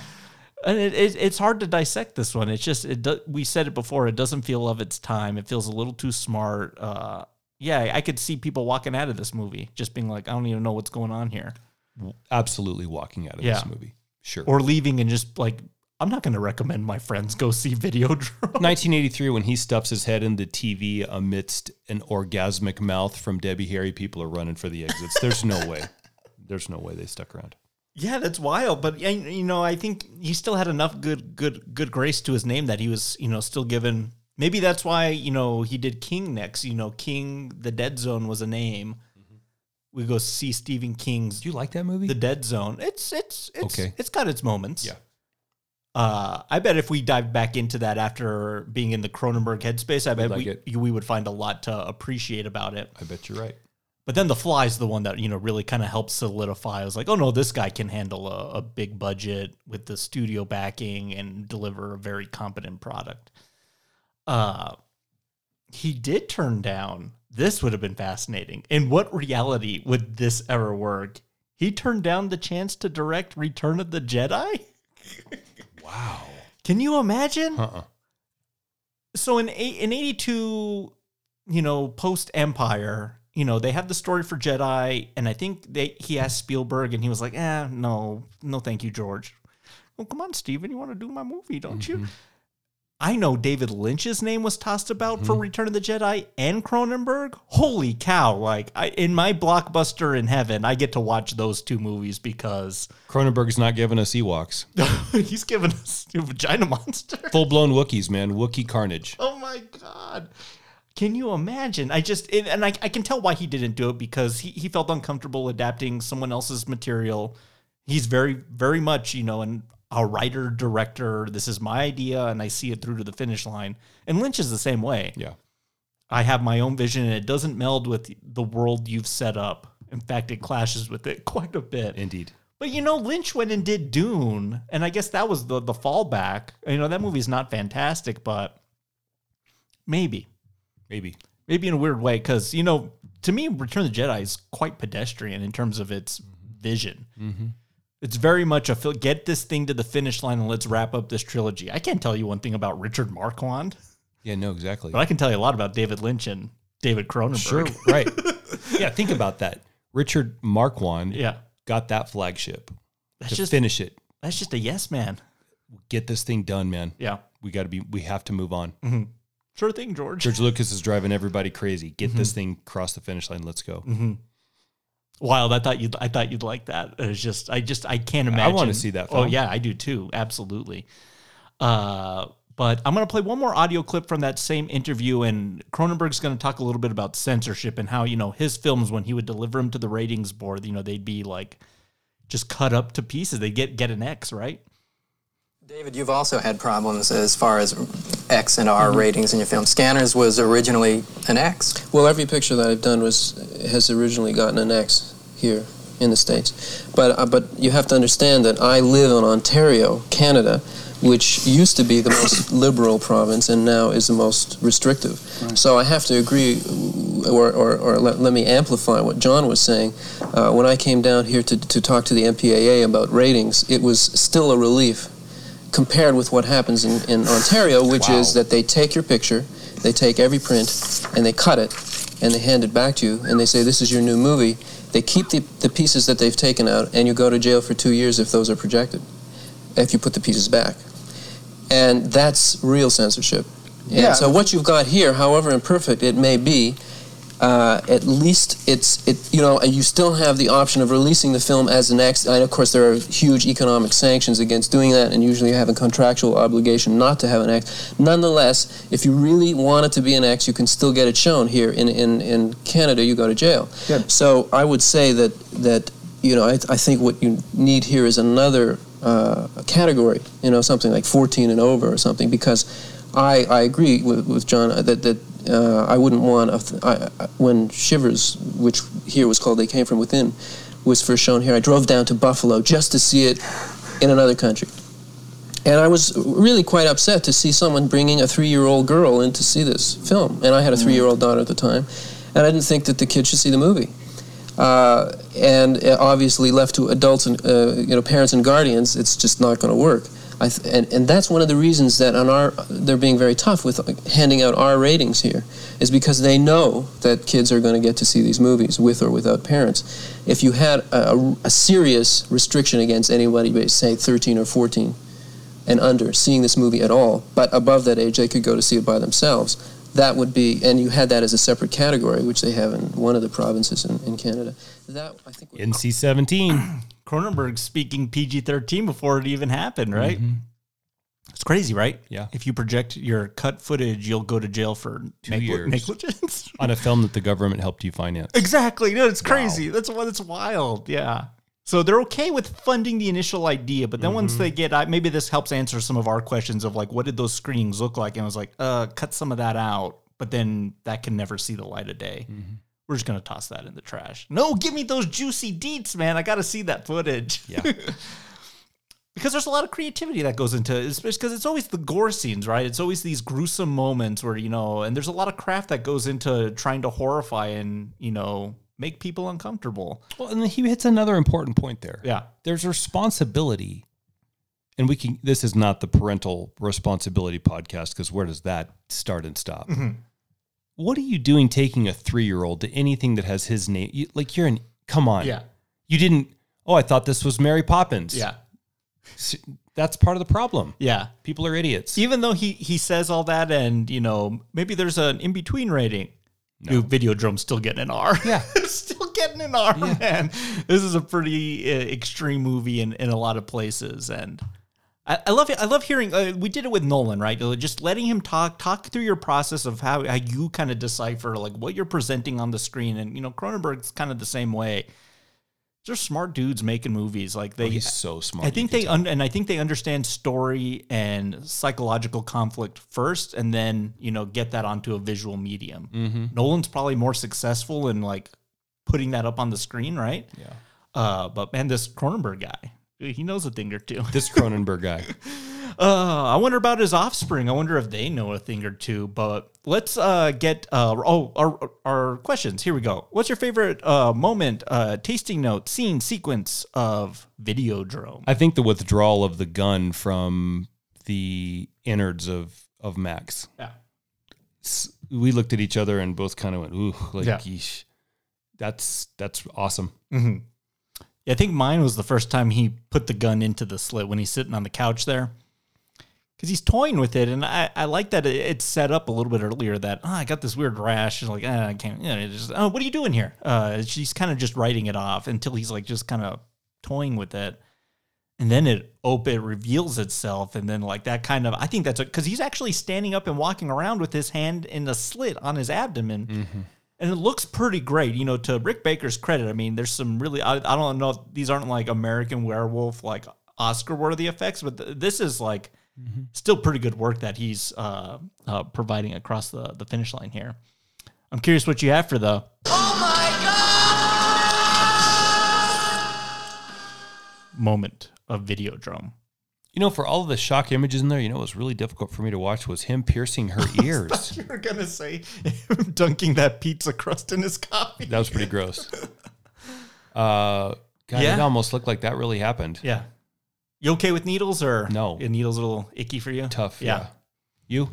And it, it, it's hard to dissect this one. It's just it. Do, we said it before. It doesn't feel of its time. It feels a little too smart. Uh, yeah, I could see people walking out of this movie just being like, I don't even know what's going on here. Absolutely walking out of Yeah. this movie. Sure. Or leaving and just like, I'm not going to recommend my friends go see Videodrome. 1983, when he stuffs his head in the TV amidst an orgasmic mouth from Debbie Harry, people are running for the exits. There's no way. There's no way they stuck around. Yeah, that's wild. But you know, I think he still had enough good, good, good grace to his name that he was, you know, still given. Maybe that's why you know he did King next. You know, King, The Dead Zone was a name. We go see Stephen King's. Do you like that movie? The Dead Zone. It's it's it's Okay. it's got its moments. Yeah. Uh, I bet if we dive back into that after being in the Cronenberg headspace, I bet like we we would find a lot to appreciate about it. I bet you're right. But then the fly is the one that you know really kind of helps solidify. I was like, oh no, this guy can handle a, a big budget with the studio backing and deliver a very competent product. Uh, he did turn down. This would have been fascinating. In what reality would this ever work? He turned down the chance to direct Return of the Jedi. Wow. Can you imagine? Uh-uh. so in in 82 you know post empire you know they have the story for jedi and i think they he asked spielberg and he was like eh no no thank you george well come on steven you want to do my movie don't you i know david lynch's name was tossed about for hmm. return of the jedi and cronenberg holy cow like I, in my blockbuster in heaven i get to watch those two movies because Cronenberg's not giving us Ewoks. he's giving us a vagina monster Full blown Wookiees, man. Wookiee carnage. Oh my god. Can you imagine? I just it, and I, I can tell why he didn't do it because he, he felt uncomfortable adapting someone else's material. He's very very much, you know, an a writer director. This is my idea and I see it through to the finish line. And Lynch is the same way. Yeah. I have my own vision and it doesn't meld with the world you've set up. In fact, it clashes with it quite a bit. Indeed. But you know, Lynch went and did Dune, and I guess that was the the fallback. You know, that movie's not fantastic, but maybe, Maybe. maybe in a weird way, because you know, to me, Return of the Jedi is quite pedestrian in terms of its vision. Mm-hmm. It's very much a get this thing to the finish line and let's wrap up this trilogy. I can't tell you one thing about Richard Marquand, Yeah, no, exactly. but I can tell you a lot about David Lynch and David Cronenberg. Sure, right. yeah, think about that. Richard Marquand Yeah, got that flagship That's to just- finish it. that's just a yes man. Get this thing done, man. Yeah, We got to be. We have to move on. Mm-hmm. sure thing, George. George Lucas is driving everybody crazy. Get this mm-hmm. thing across the finish line. Let's go. Mm-hmm. Wild. I thought you'd. I thought you'd like that. It's just. I just. I can't imagine. I wanna see that Oh yeah, I do too. Absolutely. Uh, but I'm gonna play one more audio clip from that same interview, and Cronenberg's gonna talk a little bit about censorship and how you know his films when he would deliver them to the ratings board, you know, they'd be like just cut up to pieces. They get get an X, right? David, you've also had problems as far as X and R Mm-hmm. ratings in your film. Scanners was originally an X. Well, every picture that I've done was has originally gotten an X here in the states, but uh, but you have to understand that I live in Ontario, Canada, which used to be the most liberal province and now is the most restrictive. So I have to agree, or or, or let, let me amplify what John was saying. Uh, when I came down here to to talk to the MPAA about ratings, it was still a relief compared with what happens in, in Ontario, which is that they take your picture, they take every print, and they cut it, and they hand it back to you, and they say, This is your new movie. They keep the, the pieces that they've taken out, and you go to jail for two years if those are projected, if you put the pieces back. And that's real censorship. And Yeah. so what you've got here, however imperfect it may be, uh, at least it's it you know you still have the option of releasing the film as an X. And of course, there are huge economic sanctions against doing that, and usually you have a contractual obligation not to have an X. Nonetheless, if you really want it to be an X, you can still get it shown here in in, in Canada. You go to jail. So I would say that that you know I, I think what you need here is another uh, category. You know, something like 14 and over or something, because I I agree with, with John uh, that that uh, I wouldn't want a th- I, I, when Shivers, which here was called They Came From Within, was first shown here. I drove down to Buffalo just to see it in another country. And I was really quite upset to see someone bringing a three-year-old girl in to see this film. And I had a three-year-old daughter at the time, and I didn't think that the kid should see the movie. Uh, and uh, obviously, left to adults and uh, you know parents and guardians, it's just not going to work. Th- and, and that's one of the reasons that on our they're being very tough with handing out R ratings here is because they know that kids are going to get to see these movies with or without parents. If you had a- a serious restriction against anybody, say 13 or 14 and under, seeing this movie at all, but above that age they could go to see it by themselves, that would be, and you had that as a separate category, which they have in one of the provinces in, in Canada. That I think NC seventeen. Cronenberg speaking PG thirteen before it even happened, right? Mm-hmm. It's crazy, right? Yeah. If you project your cut footage, you'll go to jail for Two negli- years. negligence. on a film that the government helped you finance. Exactly. No, it's crazy. That's what it's wild. Yeah. So they're okay with funding the initial idea, but then once they get, I- maybe this helps answer some of our questions of like, what did those screenings look like? And I was like, uh, cut some of that out, but then that can never see the light of day. We're just gonna toss that in the trash. No, give me those juicy deets, man. I got to see that footage. Yeah. because there's a lot of creativity that goes into it, especially because it's always the gore scenes, right? It's always these gruesome moments where you know, and there's a lot of craft that goes into trying to horrify and you know make people uncomfortable. Well, and he hits another important point there. Yeah. There's responsibility. And we can this is not the parental responsibility podcast because where does that start and stop? Mhm. What are you doing taking a 3-year-old to anything that has his name? You, like you're in come on. Yeah. You didn't Oh, I thought this was Mary Poppins. Yeah. That's part of the problem. Yeah. People are idiots. Even though he he says all that, and you know maybe there's an in between rating. No. Videodrome's still getting an R. Yeah. still getting an R, man. This is a pretty uh, extreme movie in, in a lot of places, and I, I love it. I love hearing. Uh, we did it with Nolan, right? Uh, Just letting him talk, talk through your process of how, how you kind of decipher like what you're presenting on the screen, and you know Cronenberg's kind of the same way. They're smart dudes making movies. Like they, Oh, he's so smart. I think they un- and I think they understand story and psychological conflict first, and then you know get that onto a visual medium. Mhm. Nolan's probably more successful in like putting that up on the screen, right? Yeah. Uh, but man, this Cronenberg guy, he knows a thing or two. This Cronenberg guy. Uh, I wonder about his offspring. I wonder if they know a thing or two. But let's uh, get uh, oh our, our questions. Here we go. What's your favorite uh, moment, uh, tasting note, scene, sequence of Videodrome? I think the withdrawal of the gun from the innards of of Max. Yeah. We looked at each other and both kind of went, "Ooh, like Yeah. yeesh." That's that's awesome. Mm-hmm. Yeah, I think mine was the first time he put the gun into the slit when he's sitting on the couch there. Because he's toying with it, and I, I like that it's set up a little bit earlier that oh, I got this weird rash. And like, ah, I can't. You know, just, oh, what are you doing here? Uh, she's kind of just writing it off until he's like just kind of toying with it, and then it op it reveals itself, and then like that kind of I think that's because he's actually standing up and walking around with his hand in the slit on his abdomen and it looks pretty great. You know, to Rick Baker's credit, I mean, there's some really I, I don't know if these aren't like American Werewolf like Oscar worthy effects, but th- this is like still pretty good work that he's uh, uh, providing across the the finish line here. I'm curious what you have for the moment of Videodrome. You know, for all of the shock images in there, you know, what was really difficult for me to watch was him piercing her ears. You were gonna say him dunking that pizza crust in his coffee. that was pretty gross. Uh, God, Yeah. it almost looked like that really happened. Yeah. You okay with needles or No. Yeah, needles a little icky for you? Tough. Yeah. You?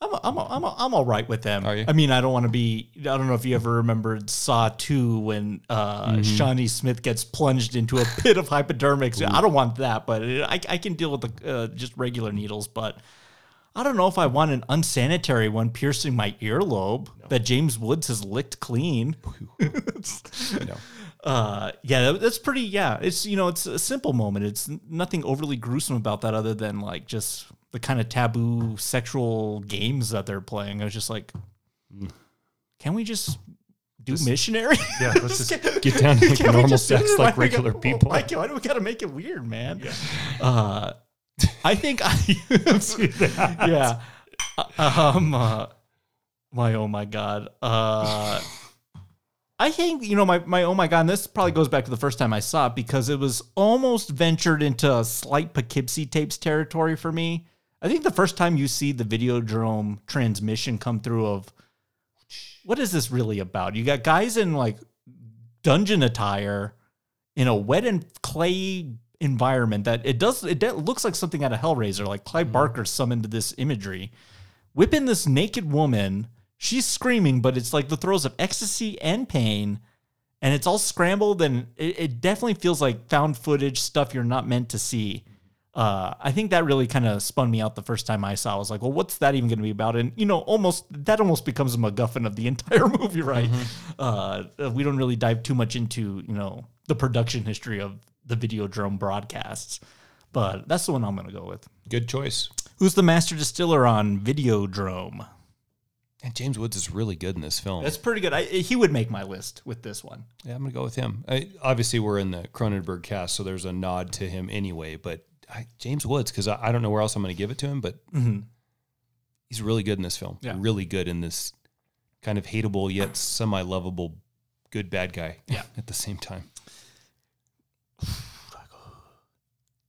I'm I'm I'm I'm all right with them. Are you? I mean, I don't want to be. I don't know if you ever remembered Saw Two when uh, Mhm. Shawnee Smith gets plunged into a pit of hypodermics. I don't want that, but I I can deal with the uh, just regular needles. But I don't know if I want an unsanitary one piercing my earlobe that James Woods has licked clean. No. Uh, yeah, that- that's pretty. Yeah, it's you know, it's a simple moment. It's nothing overly gruesome about that, other than like just the kind of taboo sexual games that they're playing. I was just like, can we just do missionary? Yeah, let's just get down to, like, normal sex like Why do we regular people? Why, why do we gotta make it weird, man? Uh, I think I. yeah. Uh, um. Uh, my oh my god. Uh. I think you know my my oh my god. And this probably goes back to the first time I saw it because it was almost ventured into a slight Poughkeepsie tapes territory for me. I think the first time you see the Videodrome transmission come through of what is this really about? You got guys in like dungeon attire in a wet and clay environment that it does it looks like something out of Hellraiser. Like Clive mm-hmm. Barker summoned this imagery, whipping this naked woman. She's screaming, but it's like the throes of ecstasy and pain, and it's all scrambled, and it, it definitely feels like found footage stuff you're not meant to see. Uh, I think that really kind of spun me out the first time I saw. it. I was like, well, what's that even going to be about? And you know, almost that almost becomes a MacGuffin of the entire movie, right? Uh, we don't really dive too much into you know the production history of the Videodrome broadcasts, but that's the one I'm going to go with. Good choice. Who's the master distiller on Videodrome? And James Woods is really good in this film. That's pretty good. I, he would make my list with this one. Yeah, I'm gonna go with him. I, obviously, we're in the Cronenberg cast, so there's a nod to him anyway. But I, James Woods, because I, don't know where else I'm gonna give it to him, but Mhm. he's really good in this film. Yeah. really good in this kind of hateable yet semi-lovable good bad guy. Yeah. at the same time.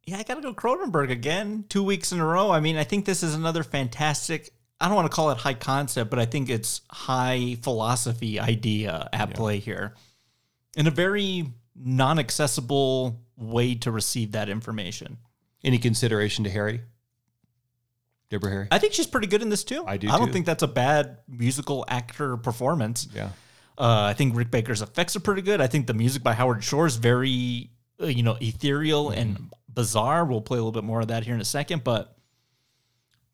Yeah, I got to go Cronenberg again, two weeks in a row. I mean, I think this is another fantastic. I don't want to call it high concept, but I think it's high philosophy idea at play here, in a very non-accessible way to receive that information. Any consideration to Harry? Deborah Harry? I think she's pretty good in this too. I do I don't too. think that's a bad musical actor performance. Yeah. Uh, I think Rick Baker's effects are pretty good. I think the music by Howard Shore is very, uh, you know, ethereal Mm-hmm. and bizarre. We'll play a little bit more of that here in a second, but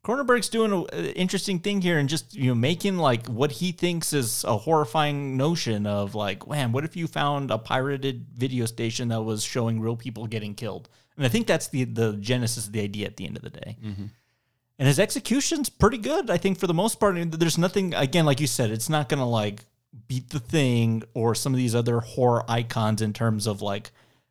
Cronenberg's doing an interesting thing here and just you know making like what he thinks is a horrifying notion of like, man, what if you found a pirated video station that was showing real people getting killed? And I think that's the the genesis of the idea at the end of the day. Mm-hmm. And his execution's pretty good, I think, for the most part. There's nothing, again, like you said, it's not going to like beat the thing or some of these other horror icons in terms of like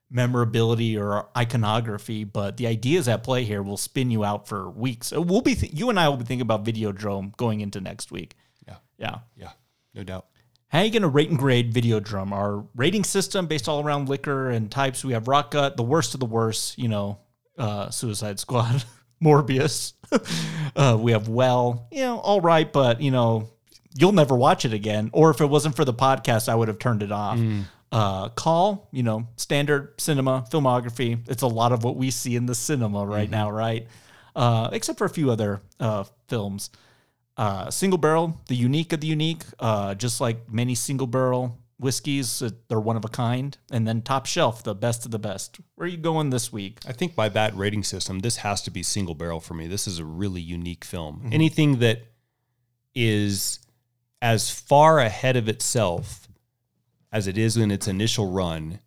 memorability or iconography. But the ideas at play here will spin you out for weeks. Uh, We'll be, th- you and I will be thinking about Videodrome going into next week. Yeah. Yeah. Yeah, no doubt. How are you going to rate and grade Videodrome? Our rating system based all around liquor and types. We have Rotgut, the worst of the worst, you know, uh, Suicide Squad, Morbius. uh, we have Well, you know, all right, but, you know, you'll never watch it again. Or if it wasn't for the podcast, I would have turned it off. Uh, Call, you know, standard cinema, filmography. It's a lot of what we see in the cinema right now, right? Uh, except for a few other uh, films. Uh, single barrel, the unique of the unique, uh, just like many single barrel whiskeys, uh, they're one of a kind. And then top shelf, the best of the best. Where are you going this week? I think by that rating system, this has to be single barrel for me. This is a really unique film. Mhm. Anything that is as far ahead of itself as it is in its initial run,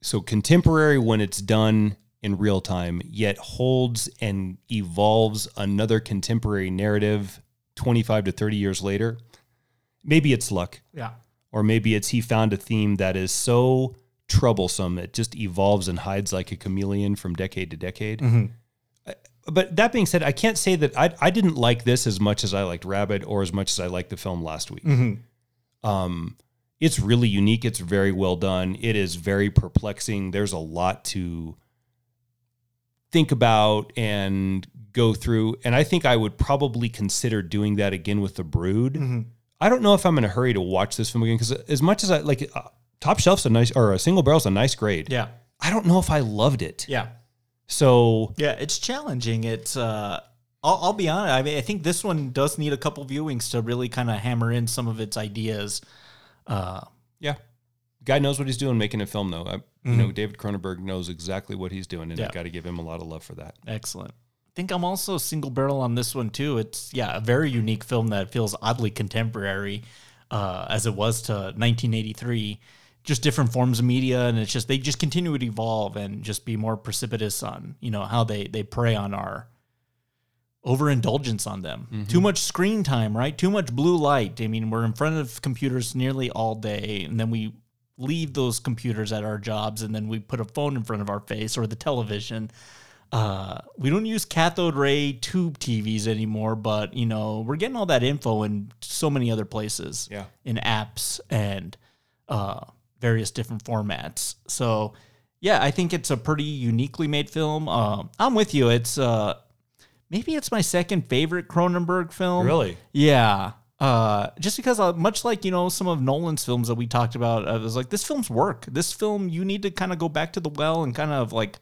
so contemporary when it's done in real time, yet holds and evolves another contemporary narrative 25 to 30 years later. Maybe it's luck. Yeah. Or maybe it's he found a theme that is so troublesome it just evolves and hides like a chameleon from decade to decade. Mhm. Uh, But that being said, I can't say that I, I didn't like this as much as I liked Rabid or as much as I liked the film last week. Mhm. Um, it's really unique. It's very well done. It is very perplexing. There's a lot to think about and go through. And I think I would probably consider doing that again with The Brood. Mhm. I don't know if I'm in a hurry to watch this film again because as much as I like, uh, Top Shelf's a nice or a single barrel's a nice grade. Yeah. I don't know if I loved it. Yeah. So Yeah, it's challenging. It's uh I'll, I'll be honest. I mean, I think this one does need a couple viewings to really kind of hammer in some of its ideas. Uh, yeah, guy knows what he's doing making a film though. I, You Mhm. know, David Cronenberg knows exactly what he's doing, and Yeah. I got to give him a lot of love for that. Excellent. I think I'm also single barrel on this one too. It's yeah, a very unique film that feels oddly contemporary, uh, as it was to 1983. Just different forms of media, and it's just they just continue to evolve and just be more precipitous on you know how they they prey on our overindulgence on them. Too much screen time, right? Too much blue light. I mean, we're in front of computers nearly all day, and then we leave those computers at our jobs, and then we put a phone in front of our face or the television. Uh, we don't use cathode ray tube TVs anymore, but you know we're getting all that info in so many other places. Yeah. in apps and uh, various different formats. So yeah, I think it's a pretty uniquely made film. Um, I'm with you. It's uh, maybe it's my second favorite Cronenberg film. Really? Yeah. Uh, just because, uh, much like you know, some of Nolan's films that we talked about, I was like, this film's work. This film, you need to kind of go back to the well and kind of like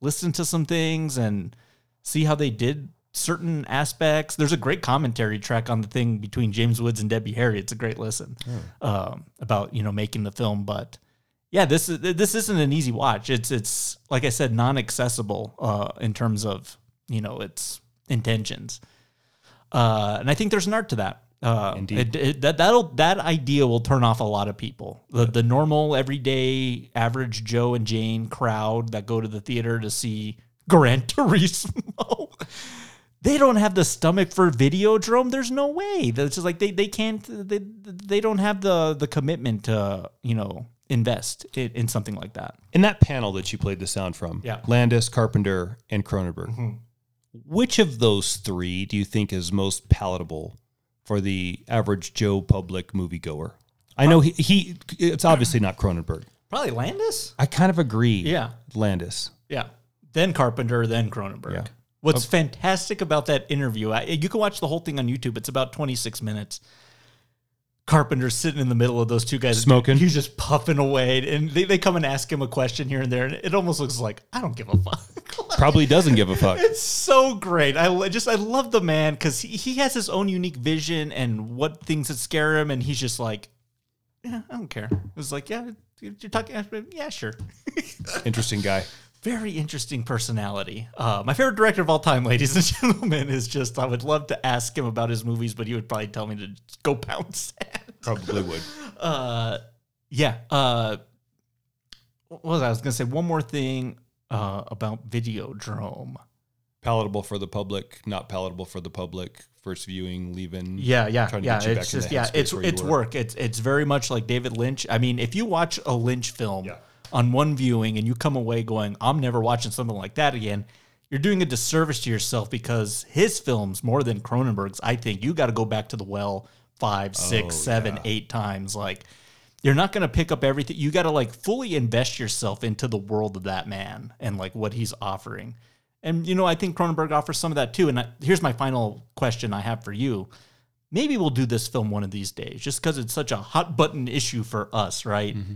listen to some things and see how they did certain aspects. There's a great commentary track on the thing between James Woods and Debbie Harry. It's a great listen um, about you know making the film, but yeah, this is this isn't an easy watch. It's it's like I said, non-accessible uh, in terms of you know its intentions, uh, and I think there's an art to that. Uh, Indeed. it- it- that that'll that idea will turn off a lot of people. The the normal, everyday, average Joe and Jane crowd that go to the theater to see Gran Turismo. They don't have the stomach for Videodrome. There's no way. That's just like they, they can't they, they don't have the the commitment to you know invest in, in something like that. In that panel that you played the sound from, Yeah. Landis, Carpenter, and Cronenberg, which of those three do you think is most palatable for the average Joe public moviegoer? I know he, he it's obviously not Cronenberg. Probably Landis. I kind of agree. Yeah. Landis. Yeah. Then Carpenter, then Cronenberg. Yeah. What's fantastic about that interview, I, you can watch the whole thing on YouTube. It's about 26 minutes. Carpenter's sitting in the middle of those two guys Smoking. He's just puffing away, and they, they come and ask him a question here and there, and it almost looks like I don't give a fuck. Probably doesn't give a fuck. It's so great. I just I love the man because he, he has his own unique vision and what things that scare him, and he's just like, yeah, I don't care. It was like, yeah, you're talking, yeah, sure. Interesting guy. Very interesting personality. Uh, my favorite director of all time, ladies and gentlemen, is just I would love to ask him about his movies, but he would probably tell me to go pound sand. Probably would. Uh, yeah. Uh, what was I? I was gonna say one more thing uh, about Videodrome. Palatable for the public, not palatable for the public. First viewing, leaving. Yeah, yeah, trying to yeah. get you It's just yeah, it's it's work. It's it's very much like David Lynch. I mean, if you watch a Lynch film on one viewing and you come away going, "I'm never watching something like that again," you're doing a disservice to yourself because his films, more than Cronenberg's, I think you got to go back to the well five, oh, six, Oh, seven, eight times. Like you're not going to pick up everything. You got to like fully invest yourself into the world of that man and like what he's offering. And you know, I think Cronenberg offers some of that too. And I, here's my final question I have for you. Maybe we'll do this film one of these days, just because it's such a hot button issue for us, right? Mm-hmm.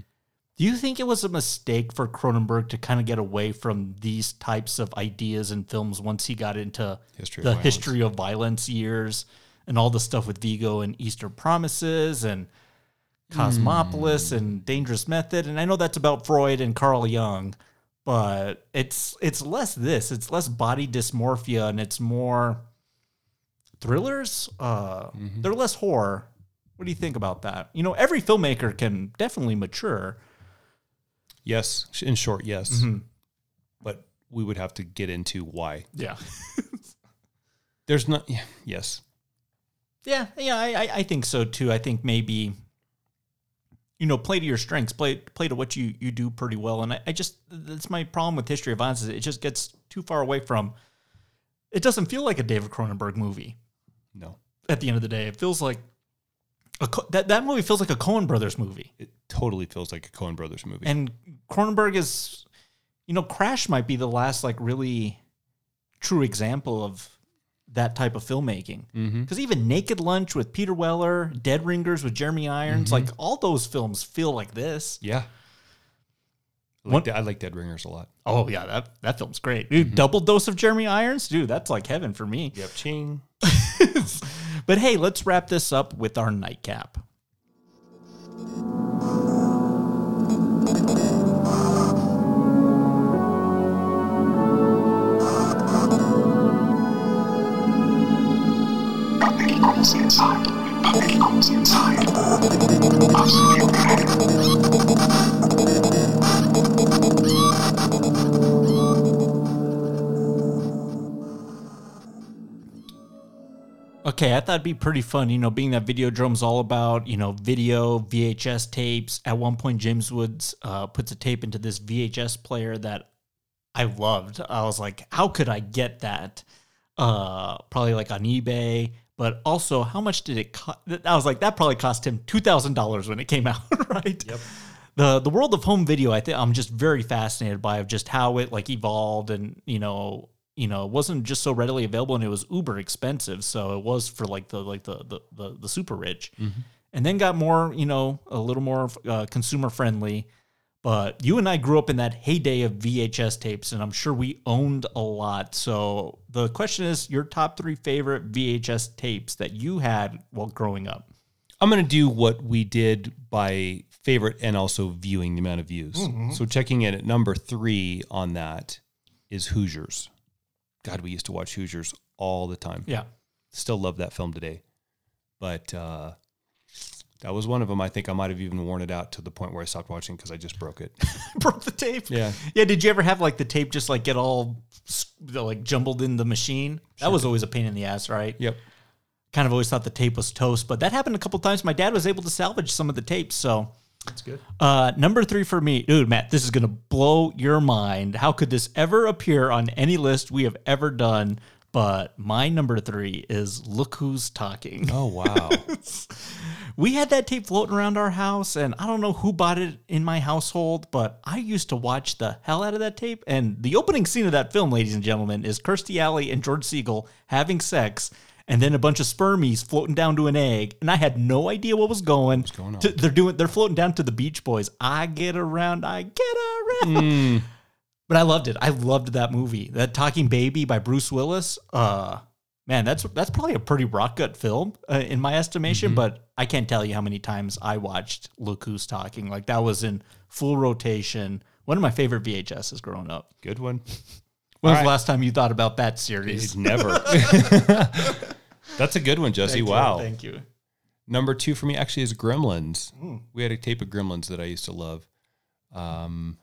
Do you think it was a mistake for Cronenberg to kind of get away from these types of ideas and films once he got into History the history of violence years and all the stuff with Viggo and Eastern Promises and Cosmopolis and Dangerous Method? And I know that's about Freud and Carl Jung, but it's it's less this. It's less body dysmorphia and it's more thrillers. Uh, They're less horror. What do you think about that? You know, every filmmaker can definitely mature. Yes, in short, yes. Mhm. But we would have to get into why. Yeah. There's not. Yeah, yes. Yeah, yeah, I, I- I think so too. I think maybe, you know, play to your strengths, play play to what you you do pretty well. And I, I just that's my problem with History of Violence is it just gets too far away from. It doesn't feel like a David Cronenberg movie. No. At the end of the day, it feels like Co- that that movie feels like a Coen Brothers movie. It totally feels like a Coen Brothers movie. And Cronenberg is, you know, Crash might be the last like really true example of that type of filmmaking. Mhm. Because even Naked Lunch with Peter Weller, Dead Ringers with Jeremy Irons, Mhm. like all those films feel like this. yeah. I like, I like Dead Ringers a lot. Oh yeah, that that film's great. Dude, double dose of Jeremy Irons, dude, that's like heaven for me. Yep, ching. But hey, let's wrap this up with our nightcap. Inside. Inside. Okay, I thought it'd be pretty fun, you know, being that Videodrome's all about, you know, video, VHS tapes. At one point, James Woods uh, puts a tape into this VHS player that I loved. I was like, how could I get that? Uh, probably like on eBay. But also, how much did it cost? I was like, that probably cost him two thousand dollars when it came out, right? Yep. The the world of home video, I think I'm just very fascinated by of just how it like evolved and you know you know, it wasn't just so readily available and it was uber expensive. So it was for like the like the the the, the super rich. And then got more, you know, a little more uh, consumer friendly. But you and I grew up in that heyday of VHS tapes, and I'm sure we owned a lot. So the question is your top three favorite VHS tapes that you had while growing up. I'm going to do what we did by favorite and also viewing the amount of views. Mhm. So checking in at number three on that is Hoosiers. God, we used to watch Hoosiers all the time. Yeah. Still love that film today. But uh, that was one of them. I think I might have even worn it out to the point where I stopped watching because I just broke it. Broke the tape. Yeah. Yeah. Did you ever have like the tape just like get all like jumbled in the machine? That was always a pain in the ass, right? Yep. Kind of always thought the tape was toast, but that happened a couple times. My dad was able to salvage some of the tapes, so That's good. Uh, number three for me, dude, Matt, this is gonna blow your mind. How could this ever appear on any list we have ever done? But my number three is "Look Who's Talking." Oh wow! we had that tape floating around our house, and I don't know who bought it in my household, but I used to watch the hell out of that tape. And the opening scene of that film, ladies and gentlemen, is Kirstie Alley and George Segal having sex. And then a bunch of spermies floating down to an egg, and I had no idea what was going. What's going on? they're doing. They're floating down to the Beach Boys. I get around. I get around. Mm. But I loved it. I loved that movie. That Talking Baby by Bruce Willis. Uh, man, that's that's probably a pretty rotgut film uh, in my estimation. Mm-hmm. But I can't tell you how many times I watched Look Who's Talking. Like that was in full rotation. One of my favorite VHSs growing up. Good one. When was All the last time you thought about that series? Never. That's a good one, Jesse. Thank you, wow. thank you. Number two for me actually is Gremlins. Mm. We had a tape of Gremlins that I used to love. Um,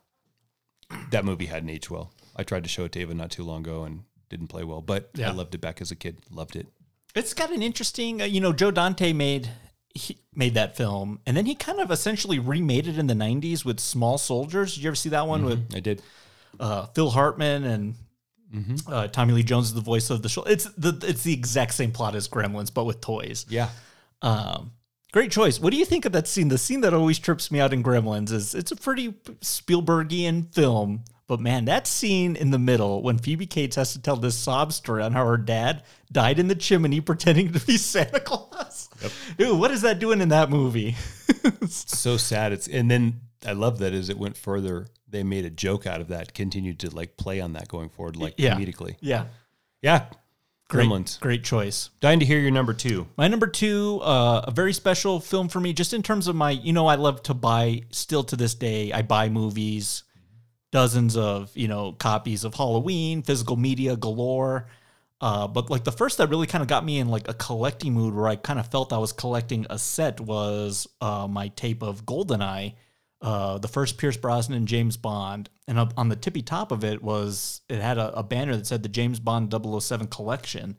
that movie hadn't aged well. I tried to show it to Ava not too long ago and didn't play well, but Yeah. I loved it back as a kid. Loved it. It's got an interesting, uh, you know, Joe Dante made he made that film, and then he kind of essentially remade it in the '90s with Small Soldiers. Did you ever see that one with? I did. Uh, Phil Hartman and uh, Tommy Lee Jones is the voice of the show. It's the it's the exact same plot as Gremlins, but with toys. Yeah. Um, great choice. What do you think of that scene? The scene that always trips me out in Gremlins is it's a pretty Spielbergian film, but man, that scene in the middle when Phoebe Cates has to tell this sob story on how her dad died in the chimney pretending to be Santa Claus. Dude, what is that doing in that movie? so sad. It's and then I love that as it went further, they made a joke out of that, continued to like play on that going forward, like Yeah. comedically. Yeah. Yeah. Great, Gremlins. great choice. Dying to hear your number two. My number two, uh, a very special film for me, just in terms of my, you know, I love to buy, still to this day, I buy movies, dozens of, you know, copies of Halloween, physical media galore. Uh, but like the first that really kind of got me in like a collecting mood where I kind of felt I was collecting a set was uh, my tape of Goldeneye, uh, the first Pierce Brosnan James Bond. And up on the tippy top of it was, it had a, a banner that said the James Bond 007 collection.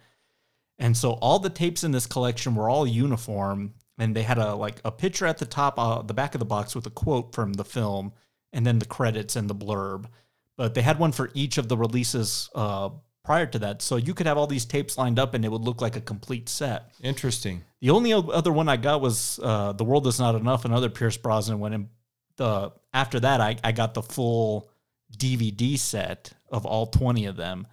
And so all the tapes in this collection were all uniform, and they had a like a picture at the top, uh, the back of the box with a quote from the film, and then the credits and the blurb. But they had one for each of the releases uh, prior to that, so you could have all these tapes lined up, and it would look like a complete set. Interesting. The only other one I got was uh, "The World Is Not Enough," another Pierce Brosnan one. And the after that, I, I got the full DVD set of all twenty of them.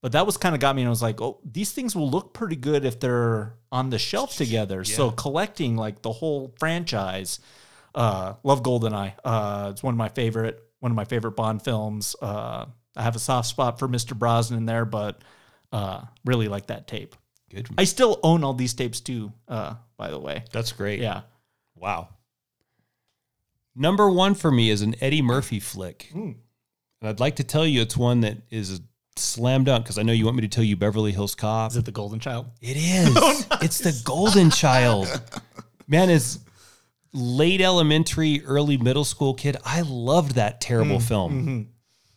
But that was kind of got me, and I was like, "Oh, these things will look pretty good if they're on the shelf together." So collecting like the whole franchise, uh, love Goldeneye. Uh, it's one of my favorite one of my favorite Bond films. Uh, I have a soft spot for Mr. Brosnan in there, but uh, really like that tape. Good. I still own all these tapes too. Uh, by the way, That's great. yeah. Wow. Number one for me is an Eddie Murphy flick. Hmm. And I'd like to tell you it's one that is a slam dunk because I know you want me to tell you Beverly Hills Cop. Is it the Golden Child? It is. It's the Golden Child. Man, as late elementary, early middle school kid, I loved that terrible film.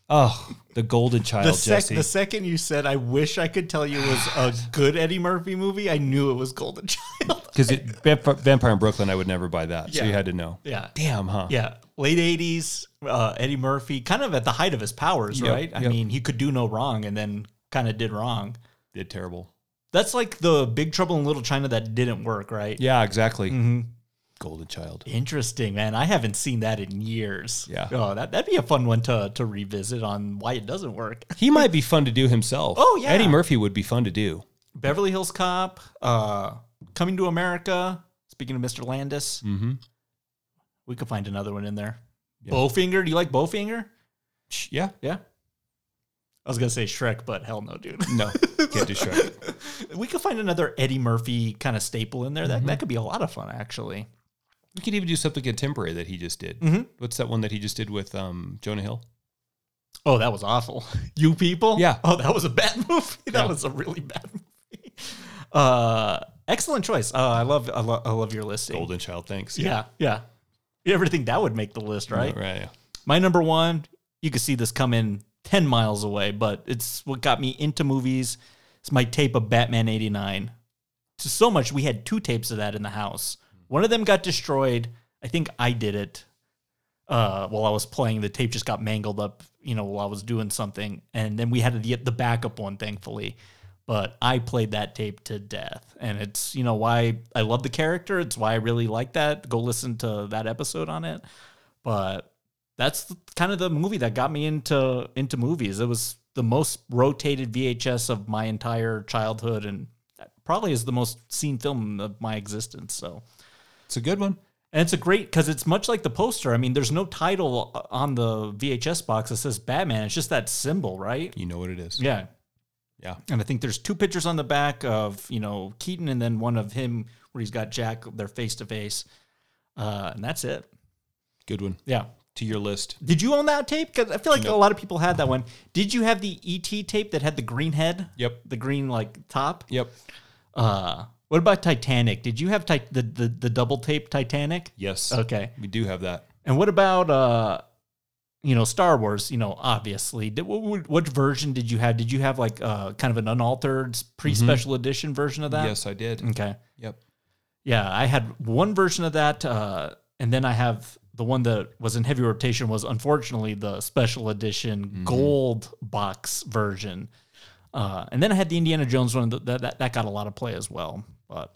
Oh, the Golden Child, Mm, The, sec- Jesse. the second you said, "I wish I could tell you it was a good Eddie Murphy movie," I knew it was Golden Child. Because Vamp- Vampire in Brooklyn, I would never buy that. So you had to know. Yeah. Damn, huh? Yeah, late '80s, uh, Eddie Murphy, kind of at the height of his powers, Yep, right? I yep. mean, he could do no wrong, and then kind of did wrong. Did terrible. That's like the Big Trouble in Little China that didn't work, right? Yeah, exactly. hmm Golden Child. Interesting, man. I haven't seen that in years. Yeah. Oh, that, that'd be a fun one to, to revisit on why it doesn't work. He might be fun to do himself. Oh, yeah. Eddie Murphy would be fun to do. Beverly Hills Cop, uh, Coming to America. Speaking of Mr. Landis, Mm-hmm. we could find another one in there. Yeah. Bowfinger. Do you like Bowfinger? Yeah. Yeah. I was gonna say Shrek, but hell no, dude. No, can't do Shrek. we could find another Eddie Murphy kind of staple in there. That Mm-hmm. that could be a lot of fun, actually. We could even do something contemporary that he just did. Mhm. What's that one that he just did with um, Jonah Hill? Oh, that was awful. You people? Yeah. Oh, that was a bad movie. That Yeah. was a really bad movie. Uh, excellent choice. Uh, I love, I love, I love your listing. Golden Child. Thanks. Yeah, yeah. You ever think that would make the list, right? Right. Yeah. My number one, you could see this coming 10 miles away, but it's what got me into movies. It's my tape of Batman 89. To so much, we had two tapes of that in the house. One of them got destroyed. I think I did it uh, while I was playing. The tape just got mangled up, you know, while I was doing something. And then we had get the backup one, thankfully. But I played that tape to death. And it's, you know, why I love the character. It's why I really like that. Go listen to that episode on it. But that's the- kind of the movie that got me into into movies. It was the most rotated VHS of my entire childhood, and probably is the most seen film of my existence. So It's a good one. and it's a great because it's much like the poster. I mean, there's no title on the VHS box that says Batman. It's just that symbol, right? You know what it is. Yeah. Yeah. And I think there's two pictures on the back of, you know, Keaton and then one of him where he's got Jack, they're face to face. Uh, and that's it. Good one. Yeah. To your list. Did you own that tape? Because I feel like No. a lot of people had that one. Did you have the ET tape that had the green head? Yep. The green like top. Yep. Uh, what about Titanic? Did you have ti- the, the the double tape Titanic? Yes. Okay. We do have that. And what about uh, you know, Star Wars? You know, obviously. Did, what, what, version did you have? Did you have like uh, kind of an unaltered pre special edition version of that? Yes, I did. Okay. Yep. Yeah, I had one version of that, uh, and then I have the one that was in heavy rotation was unfortunately the special edition gold box version, uh, and then I had the Indiana Jones one that, that that got a lot of play as well. But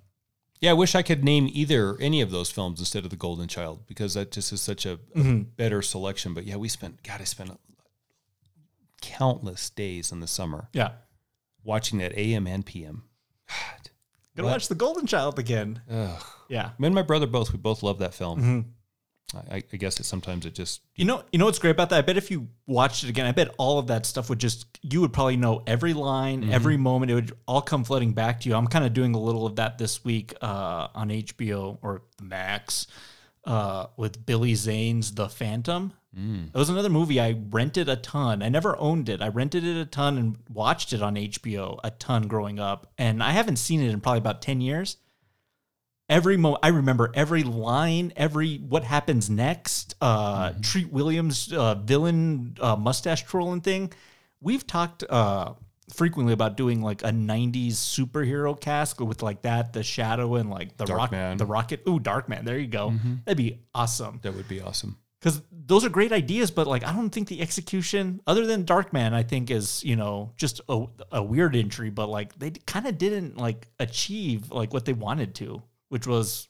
Yeah, I wish I could name either any of those films instead of The Golden Child because that just is such a, a Mhm. better selection. But yeah, we spent God, I spent countless days in the summer yeah, watching that AM and PM. gonna What? watch the Golden Child again. Ugh. Yeah. Me and my brother both we both love that film. Mhm. I, I guess it sometimes it just You know, you know what's great about that? I bet if you watched it again, I bet all of that stuff would just you would probably know every line, Mhm. every moment. It would all come flooding back to you. I'm kind of doing a little of that this week uh, on HBO or Max uh, with Billy Zane's The Phantom. Mm. It was another movie I rented a ton. I never owned it. I rented it a ton and watched it on HBO a ton growing up, and I haven't seen it in probably about ten years every mo I remember every line, every what happens next. Uh, Treat Williams uh, villain uh, mustache twirling thing. We've talked uh, frequently about doing like a '90s superhero cast with like that, the Shadow, and like the rock, Darkman. the Rocket. Ooh, Darkman. There you go. That'd be awesome. that would be awesome. Because those are great ideas, but like I don't think the execution, other than Darkman, I think is you know just a, a weird entry, but like they kind of didn't like achieve like what they wanted to, which was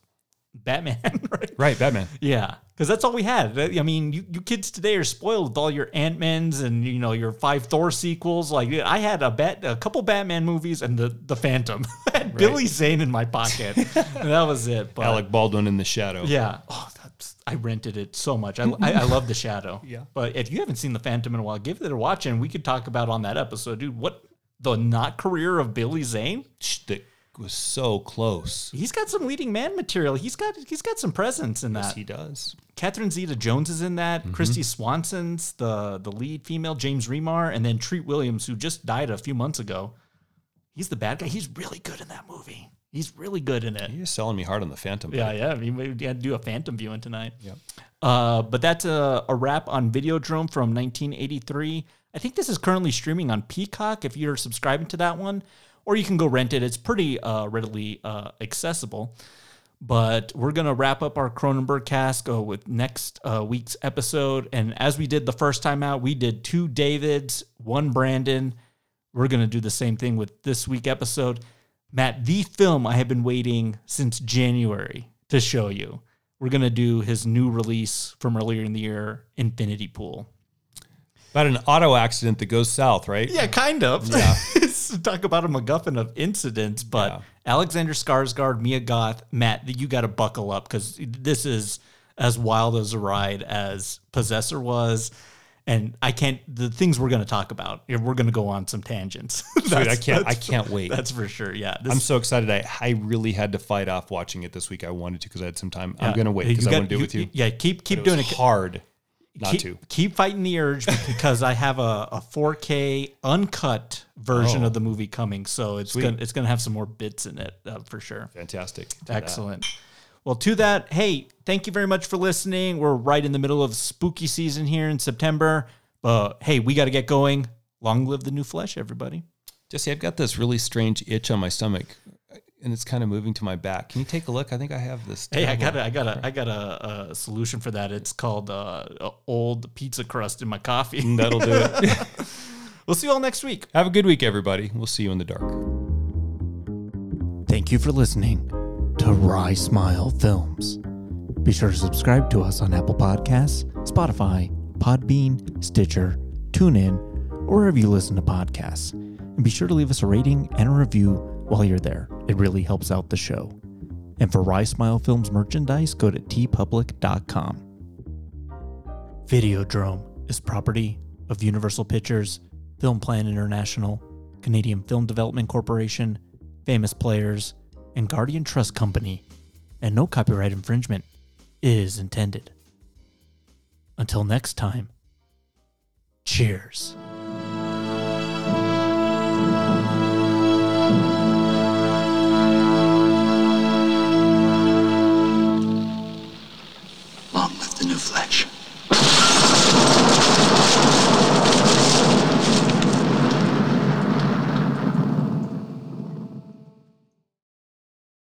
Batman, right? Right, Batman. Yeah, because that's all we had. I mean, you, you kids today are spoiled with all your Ant Mans and you know your five Thor sequels. Like I had a bat, a couple Batman movies and the the Phantom. I had Billy Zane in my pocket, that was it. But Alec Baldwin in the shadow. yeah. Oh, that's, I rented it so much. I, I, I love The Shadow. Yeah. But if you haven't seen The Phantom in a while, give it a watch and we could talk about on that episode, dude. What the not career of Billy Zane? Was so close. He's got some leading man material. He's got he's got some presence in Yes, that. he does. Catherine Zeta Jones is in that. Mm-hmm. Kristy Swanson's the the lead female. James Remar, and then Treat Williams, who just died a few months ago. He's the bad guy. He's really good in that movie. He's really good in it. You're selling me hard on the Phantom. Yeah, buddy. yeah. I mean, we had to do a Phantom viewing tonight. Yep. Uh, but that's a, a wrap on Videodrome from 1983. I think this is currently streaming on Peacock if you're subscribing to that one, or you can go rent it. It's pretty uh, readily uh, accessible. But we're going to wrap up our Cronenberg cast go with next uh, week's episode. And as we did the first time out, we did two Davids, one Brandon. We're going to do the same thing with this week episode. Matt, the film I have been waiting since January to show you. we're gonna do his new release from earlier in the year, Infinity Pool. About an auto accident that goes south, right? Yeah, kind of. Yeah. Talk about a MacGuffin of incidents, but Alexander Skarsgård, Mia Goth, Matt, you got to buckle up because this is as wild as a ride as Possessor was. And I can't. The things we're going to talk about, we're going to go on some tangents. Sweet, I can't. I can't wait. That's for sure. Yeah, this- I'm so excited. I, I really had to fight off watching it this week. I wanted to because I had some time. I'm gonna wait because I want to do it with you. Yeah, keep keep doing it. Hard not keep, to. keep fighting the urge because I have a, a 4K uncut version Oh. of the movie coming, so it's Sweet. gonna it's gonna have some more bits in it uh, for sure. Fantastic. Do that. Excellent. Well, to that, hey, thank you very much for listening. We're right in the middle of spooky season here in September. But hey, we got to get going. Long live the new flesh, everybody. Jesse, I've got this really strange itch on my stomach, and it's kind of moving to my back. Can you take a look? I think I have this. Hey, I got a, I got a, I got a, a solution for that. It's called uh, old pizza crust in my coffee. Mm, That'll do it. we'll see you all next week. Have a good week, everybody. We'll see you in the dark. Thank you for listening to Rye Smile Films. Be sure to subscribe to us on Apple Podcasts, Spotify, Podbean, Stitcher, TuneIn, or wherever you listen to podcasts. And be sure to leave us a rating and a review while you're there. It really helps out the show. And for Rye Smile Films merchandise, go to teepublic.com. Videodrome is property of Universal Pictures, Film Plan International, Canadian Film Development Corporation, Famous Players, and Guardian Trust Company, and no copyright infringement is intended. Until next time, cheers. Long